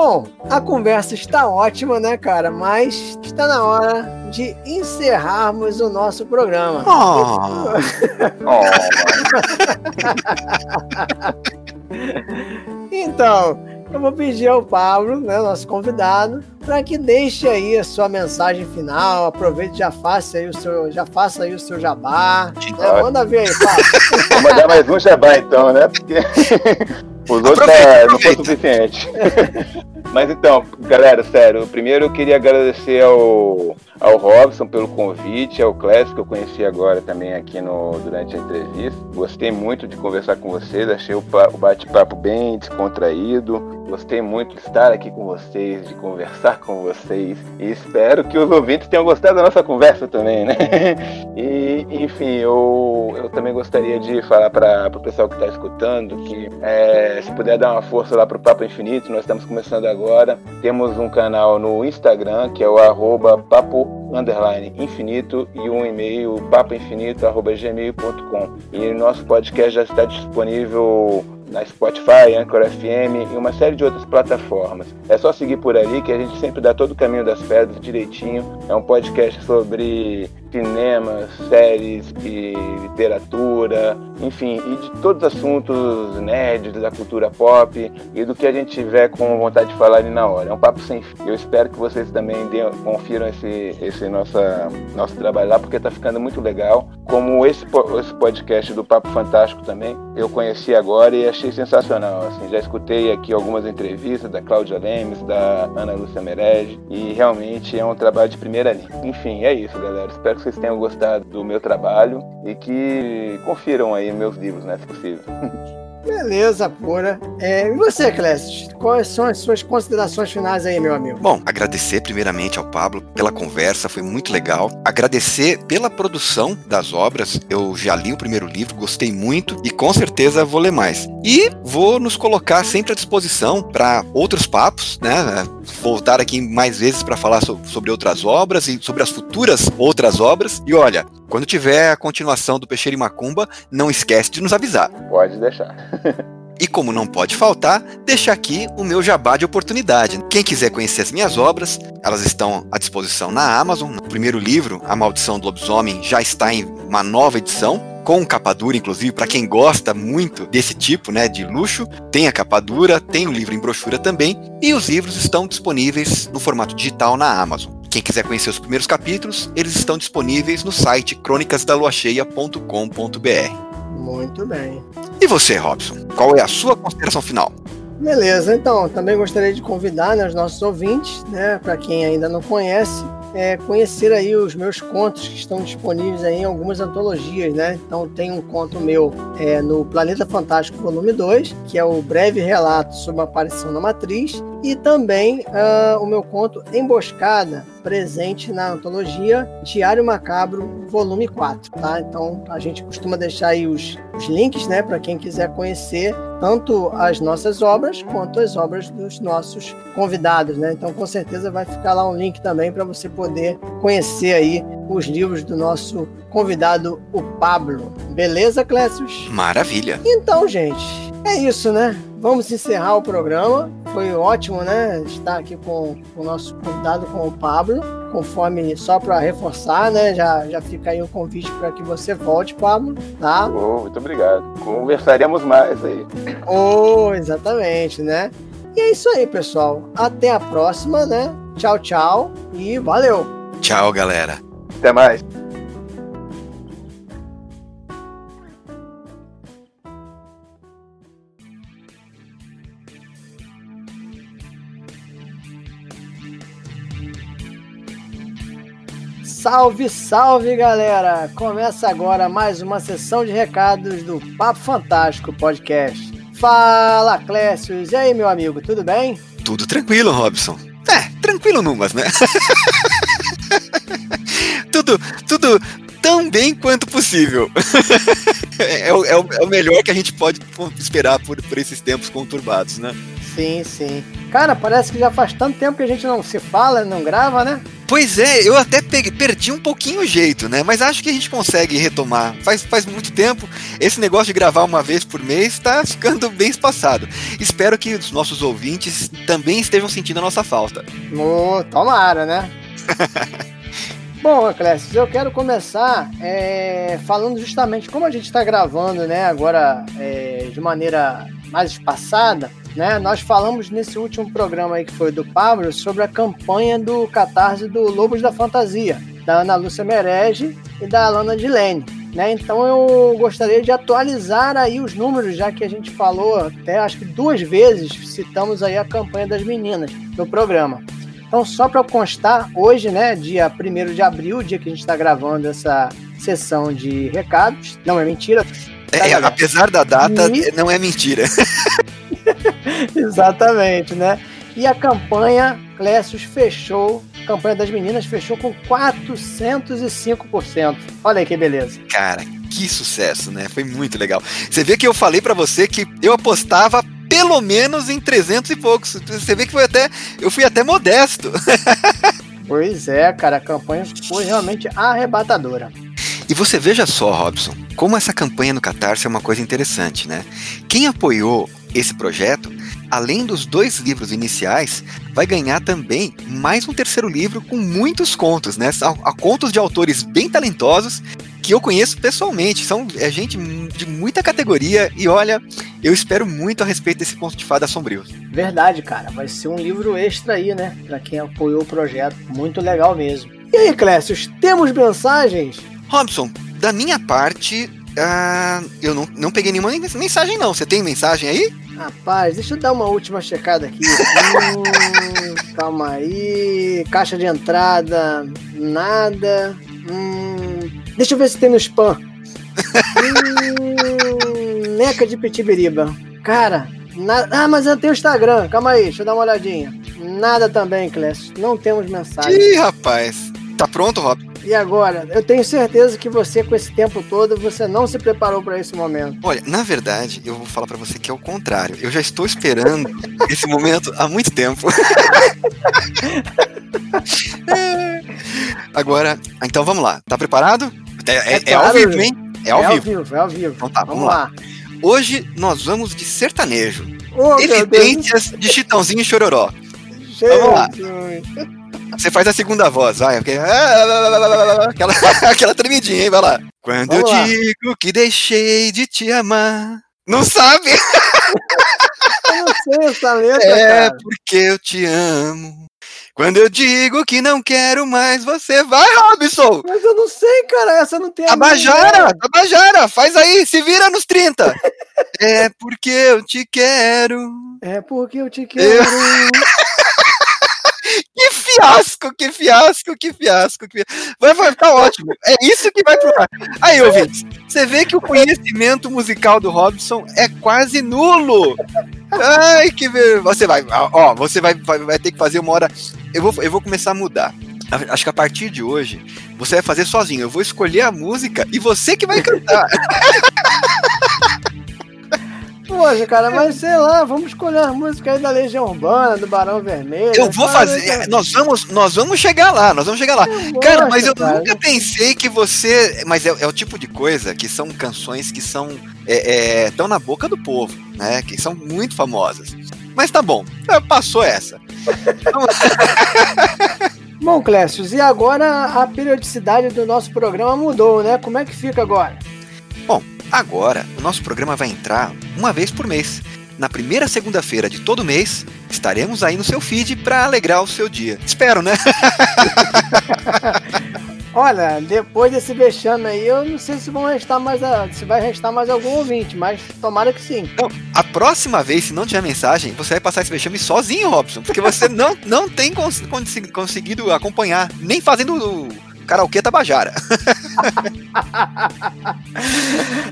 Bom, a conversa está ótima, né, cara? Mas está na hora de encerrarmos o nosso programa. [LAUGHS] Oh. então, eu vou pedir ao Pablo, né, nosso convidado, para que deixe aí a sua mensagem final. Aproveite, já faça aí o seu, já faça aí o seu jabá. Né? Manda ver aí, Pablo. Vou mandar mais um jabá então, né? Porque [LAUGHS] os outros é, não foi suficiente. [LAUGHS] Mas então, galera, sério, primeiro eu queria agradecer ao, ao Robson pelo convite, ao Clécio, que eu conheci agora também aqui no, durante a entrevista. Gostei muito de conversar com vocês, achei o, o bate-papo bem descontraído. Gostei muito de estar aqui com vocês, de conversar [LAUGHS] com vocês. E espero que os ouvintes tenham gostado da nossa conversa também, né? [LAUGHS] E, enfim, eu, eu também gostaria de falar para o pessoal que está escutando que é, se puder dar uma força lá para o Papo Infinito, nós estamos começando agora. Temos um canal no Instagram, que é o arroba papo underline infinito e um e-mail papoinfinito.gmail.com. E nosso podcast já está disponível na Spotify, Anchor FM e uma série de outras plataformas. É só seguir por ali que a gente sempre dá todo o caminho das pedras direitinho. É um podcast sobre cinema, séries e literatura, enfim, e de todos os assuntos nerds da cultura pop e do que a gente tiver com vontade de falar ali na hora. É um papo sem fim. Eu espero que vocês também confiram esse, esse nossa, nosso trabalho lá, porque está ficando muito legal. Como esse, esse podcast do Papo Fantástico também, eu conheci agora e achei sensacional. Assim, já escutei aqui algumas entrevistas da Cláudia Lemes, da Ana Lúcia Merege, e realmente é um trabalho de primeira linha. Enfim, é isso, galera. Espero que vocês tenham gostado do meu trabalho e que confiram aí meus livros, né, se possível. [LAUGHS] Beleza, pura. É, e você, Clécio? Quais são as suas considerações finais aí, meu amigo? Bom, agradecer primeiramente ao Pablo pela conversa, foi muito legal. Agradecer pela produção das obras. Eu já li o primeiro livro, gostei muito e com certeza vou ler mais. E vou nos colocar sempre à disposição para outros papos, né? Voltar aqui mais vezes para falar sobre outras obras e sobre as futuras outras obras. E olha, quando tiver a continuação do Peixeira e Macumba, não esquece de nos avisar. Pode deixar. [LAUGHS] E como não pode faltar, deixa aqui o meu jabá de oportunidade. Quem quiser conhecer as minhas obras, elas estão à disposição na Amazon. O primeiro livro, A Maldição do Lobisomem, já está em uma nova edição com capa dura, inclusive, para quem gosta muito desse tipo né, de luxo. Tem a capa dura, tem o livro em brochura também, e os livros estão disponíveis no formato digital na Amazon. Quem quiser conhecer os primeiros capítulos, eles estão disponíveis no site crônicasdaluacheia.com.br. Muito bem. E você, Robson? Qual é a sua consideração final? Beleza, então também gostaria de convidar né, os nossos ouvintes, né, para quem ainda não conhece, é, conhecer aí os meus contos que estão disponíveis aí em algumas antologias, né? Então tem um conto meu é, no Planeta Fantástico Volume 2, que é o breve relato sobre a aparição da matriz, e também uh, o meu conto Emboscada, presente na antologia Diário Macabro, volume 4, tá? Então a gente costuma deixar aí os, os links, né, para quem quiser conhecer tanto as nossas obras quanto as obras dos nossos convidados, né? Então com certeza vai ficar lá um link também para você poder conhecer aí os livros do nosso convidado, o Pablo. Beleza, Clécius? Maravilha. Então, gente, é isso, né? Vamos encerrar o programa. Foi ótimo, né? Estar aqui com o nosso convidado, com o Pablo. Conforme, só para reforçar, né? Já, já fica aí o convite para que você volte, Pablo, tá? Oh, muito obrigado. Conversaremos mais aí. Oh, exatamente, né? E é isso aí, pessoal. Até a próxima, né? Tchau, tchau e valeu. Tchau, galera. Até mais. Salve, salve galera! Começa agora mais uma sessão de recados do Papo Fantástico Podcast. Fala, Clécius! E aí, meu amigo, tudo bem? Tudo tranquilo, Robson. É, tranquilo numas, né? [LAUGHS] tudo, tudo tão bem quanto possível. [LAUGHS] é, é, o, é, o, melhor que a gente pode esperar por, por esses tempos conturbados, né? Sim, sim. Cara, parece que já faz tanto tempo que a gente não se fala, não grava, né? Pois é, eu até peguei, perdi um pouquinho o jeito, né? Mas acho que a gente consegue retomar. Faz, faz muito tempo. Esse negócio de gravar uma vez por mês está ficando bem espaçado. Espero que os nossos ouvintes também estejam sentindo a nossa falta. Oh, tomara, né? [LAUGHS] Bom, Clécio, eu quero começar é, falando justamente como a gente está gravando, né? Agora é, de maneira mais espaçada. Né? Nós falamos nesse último programa aí que foi do Pablo sobre a campanha do Catarse do Lobos da Fantasia, da Ana Lúcia Merege e da Alana Dilene. Né? Então eu gostaria de atualizar aí os números, já que a gente falou até acho que duas vezes, citamos aí a campanha das meninas no programa. Então, só para constar, hoje, né, dia 1 de abril, dia que a gente está gravando essa sessão de recados, não é mentira. É, apesar da data, e... não é mentira. [LAUGHS] [LAUGHS] Exatamente, né? E a campanha Clécius fechou, a campanha das meninas fechou com 405%. Olha aí que beleza. Cara, que sucesso, né? Foi muito legal. Você vê que eu falei para você que eu apostava pelo menos em 300 e poucos. Você vê que foi até eu fui até modesto. [LAUGHS] pois é, cara, a campanha foi realmente arrebatadora. E você veja só, Robson, como essa campanha no Catarse é uma coisa interessante, né? Quem apoiou esse projeto, além dos dois livros iniciais, vai ganhar também mais um terceiro livro com muitos contos, né? Há contos de autores bem talentosos que eu conheço pessoalmente. São é gente de muita categoria e olha, eu espero muito a respeito desse conto de fada sombrio. Verdade, cara. Vai ser um livro extra aí, né? Para quem apoiou o projeto. Muito legal mesmo. E aí, Clécio, temos mensagens? Robson, da minha parte, uh, eu não, não peguei nenhuma mensagem, não. Você tem mensagem aí? Rapaz, deixa eu dar uma última checada aqui. [LAUGHS] hum, calma aí. Caixa de entrada, nada. Hum, deixa eu ver se tem no spam. hum, neca de Pitibiriba. Cara, na... ah, mas eu tenho Instagram. Calma aí, deixa eu dar uma olhadinha. Nada também, Clécio. Não temos mensagem. Ih, rapaz. Tá pronto, Rob? E agora? Eu tenho certeza que você, com esse tempo todo, você não se preparou para esse momento. Olha, na verdade, eu vou falar para você que é o contrário. Eu já estou esperando [LAUGHS] esse momento há muito tempo. [LAUGHS] agora, então vamos lá. Tá preparado? É, é, é, claro, é ao vivo, hein? É ao, é vivo. ao vivo. É ao vivo. Então tá, vamos, vamos lá. lá. Hoje nós vamos de sertanejo. Oh. Evidências de Chitãozinho e Chororó. Vamos lá. [LAUGHS] Você faz a segunda voz, vai. porque- Aquela, aquela tremidinha, hein? Vai lá. Quando Vamos eu lá. digo que deixei de te amar. Não sabe? [LAUGHS] Eu não sei essa letra, É cara. porque eu te amo. Quando eu digo que não quero mais, você vai, Robson! Mas eu não sei, cara. Essa não tem a Tabajara, Tabajara, faz aí, se vira nos 30. É porque eu te quero. É porque eu te quero. Que fiasco, que fiasco, que fiasco. Que... Vai, vai ficar ótimo. É isso que vai pro ar. Aí, ouvintes, você vê que o conhecimento musical do Robson é quase nulo. Ai, que. Você vai, ó, você vai, vai, vai ter que fazer uma hora. Eu vou, eu vou começar a mudar. Acho que a partir de hoje, você vai fazer sozinho. Eu vou escolher a música e você que vai cantar. [LAUGHS] Poxa, cara, mas sei lá, vamos escolher as músicas aí da Legião Urbana, do Barão Vermelho. Eu vou fazer. cara. Nós vamos, nós vamos chegar lá, nós vamos chegar lá. Eu Cara, gosto, mas eu cara. nunca pensei que você. Mas é, é o tipo de coisa que são canções que são. estão na boca do povo, né? Que são muito famosas. Mas tá bom, é, passou essa. [LAUGHS] Bom, Clécius, e agora a periodicidade do nosso programa mudou, né? Como é que fica agora? Agora, o nosso programa vai entrar uma vez por mês. Na primeira segunda-feira de todo mês, estaremos aí no seu feed para alegrar o seu dia. Espero, né? [LAUGHS] Olha, depois desse vexame aí, eu não sei se vão restar mais a- se vai restar mais algum ouvinte, mas tomara que sim. A próxima vez, se não tiver mensagem, você vai passar esse vexame sozinho, Robson. Porque você não, não tem cons- consi- conseguido acompanhar, nem fazendo o karaokê Tabajara. [LAUGHS]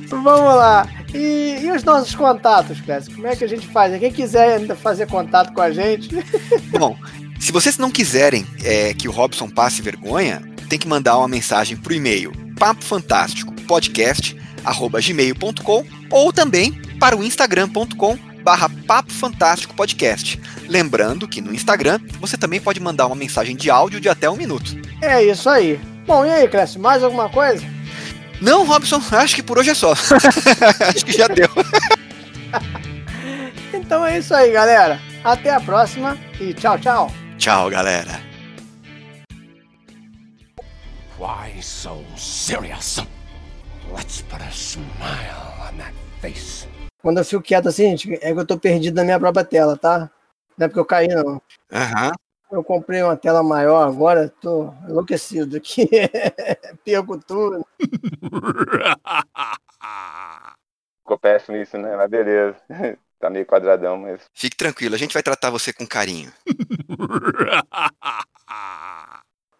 Vamos lá. E, e os nossos contatos, Clécio? Como é que a gente faz? Quem quiser ainda fazer contato com a gente, [LAUGHS] Bom, se vocês não quiserem é, que o Robson passe vergonha, tem que mandar uma mensagem pro e-mail papofantásticopodcast@gmail.com ou também para o instagram.com barra Papo Fantástico Podcast. Lembrando que no Instagram você também pode mandar uma mensagem de áudio de até um minuto. é isso aí. Bom, e aí, Clécio, mais alguma coisa? Não, Robson, acho que por hoje é só. [LAUGHS] acho que já deu. [LAUGHS] Então é isso aí, galera. Até a próxima e tchau, tchau. Tchau, galera. Why so serious? Let's put a smile on that face. Quando eu fico quieto assim, gente, é que eu tô perdido na minha própria tela, tá? Não é porque eu caí, não. Aham. Eu comprei uma tela maior agora, tô enlouquecido aqui. [LAUGHS] Perco tudo. [LAUGHS] Ficou péssimo isso, né? Mas beleza. [LAUGHS] Tá meio quadradão, mas. Fique tranquilo, a gente vai tratar você com carinho.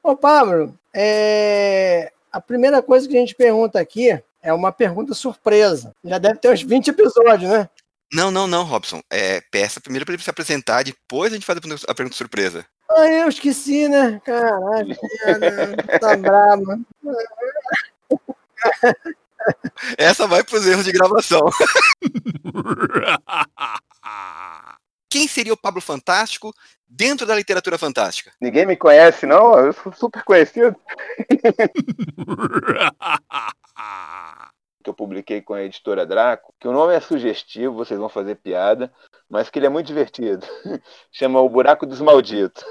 Ô, Pablo, é... a primeira coisa que a gente pergunta aqui é uma pergunta surpresa. Já deve ter uns 20 episódios, né? Não, não, não, Robson. É, peça primeiro para ele se apresentar, depois a gente faz a pergunta- surpresa. Ah, eu esqueci, né? Caralho, merda, [LAUGHS] tá brava. Essa vai pros erros de gravação. [LAUGHS] Quem seria o Pablo Fantástico dentro da literatura fantástica? Ninguém me conhece, não? Eu sou super conhecido. [LAUGHS] Que eu publiquei com a editora Draco, que o nome é sugestivo, vocês vão fazer piada, mas que ele é muito divertido. [LAUGHS] Chama O Buraco dos Malditos.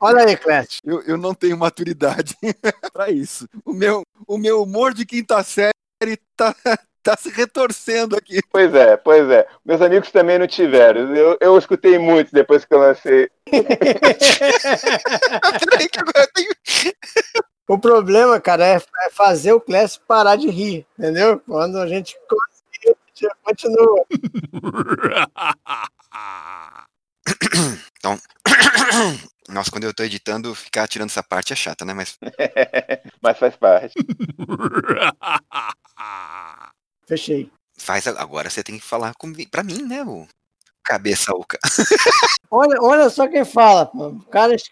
Olha aí, Clécio. Eu, eu não tenho maturidade [LAUGHS] para isso. O meu, o meu humor de quinta série tá, tá se retorcendo aqui. Pois é, pois é. Meus amigos também não tiveram. Eu, eu escutei muito depois que eu lancei. [LAUGHS] Peraí que agora eu tenho... O problema, cara, é é fazer o Clécio parar de rir, entendeu? Quando a gente conseguir, a gente continua. [COUGHS] [COUGHS] Nossa, quando eu tô editando, ficar tirando essa parte é chata, né? Mas [LAUGHS] mas faz parte. [COUGHS] Fechei. faz agora você tem que falar comigo, pra mim, né? O cabeça oca. Olha, olha só quem fala, pô. O cara. es-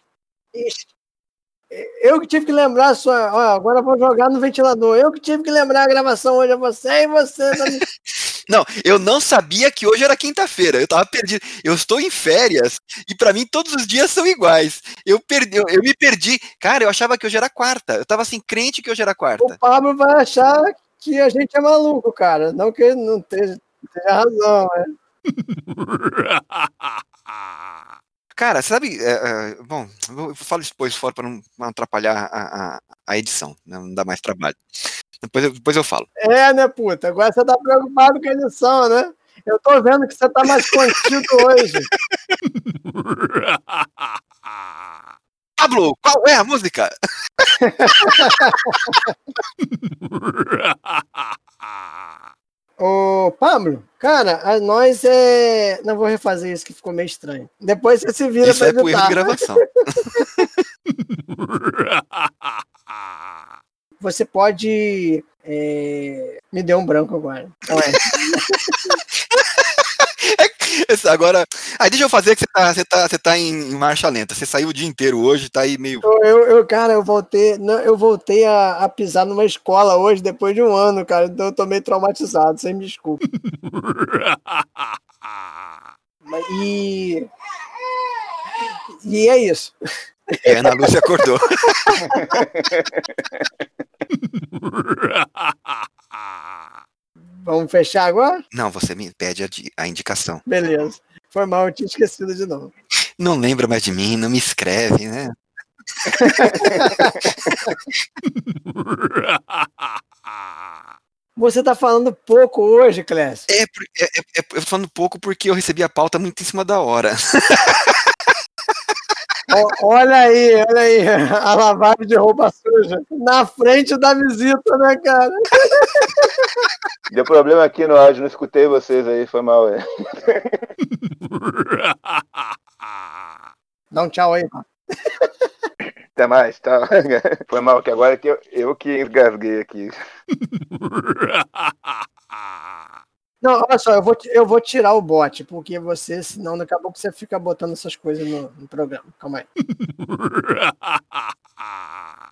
Eu que tive que lembrar só. Ó, agora eu vou jogar no ventilador. Eu que tive que lembrar a gravação hoje a você e você. tá [LAUGHS] Não, eu não sabia que hoje era quinta-feira. Eu tava perdido. Eu estou em férias e pra mim todos os dias são iguais. Eu perdi, eu, eu me perdi. Cara, eu achava que hoje era quarta. Eu tava assim crente que hoje era quarta. O Pablo vai achar que a gente é maluco, cara. Não que não esteja, tenha razão, né? [LAUGHS] Cara, sabe, é, é, bom, eu falo isso depois fora para não, não atrapalhar a, a, a edição, né, não dá mais trabalho. Depois eu, depois eu falo. É, né, puta? Agora você tá preocupado com a edição, né? Eu tô vendo que você tá mais contido hoje. [LAUGHS] Pablo, qual é a música? [LAUGHS] [LAUGHS] Ô, Pablo, cara, a nós é. Não vou refazer isso que ficou meio estranho. Depois você se vira Isso pra é erro editar. de gravação. [LAUGHS] Você pode. é, Me deu um branco agora. Então é. [LAUGHS] [LAUGHS] Agora, aí deixa eu fazer que você tá, você tá, você tá em, marcha lenta. Você saiu o dia inteiro hoje, tá aí meio. Eu, eu, cara, eu voltei, não, eu voltei a, a pisar numa escola hoje depois de um ano, cara. Então eu tô meio traumatizado, sem me desculpa. E. E é isso. É, Ana Lúcia acordou. [LAUGHS] [LAUGHS] Vamos fechar agora? Não, você me pede a, a indicação. Beleza. Foi mal, eu tinha esquecido de novo. Não lembra mais de mim, não me escreve, né? [LAUGHS] Você tá falando pouco hoje, Clécio. É, é, é, é- eu tô falando pouco porque eu recebi a pauta muito em cima da hora. [LAUGHS] Olha aí, olha aí, [LAUGHS] a lavagem de roupa suja na frente da visita, né, cara? Deu problema aqui no áudio, não escutei vocês aí, foi mal. É. Dá um tchau aí, pá. Até mais, tá? [LAUGHS] Foi mal, que agora que eu, eu que engasguei aqui. [LAUGHS] Não, olha só, eu vou, eu vou tirar o bot, porque você, senão daqui a pouco você fica botando essas coisas no, no programa. Calma aí. [LAUGHS]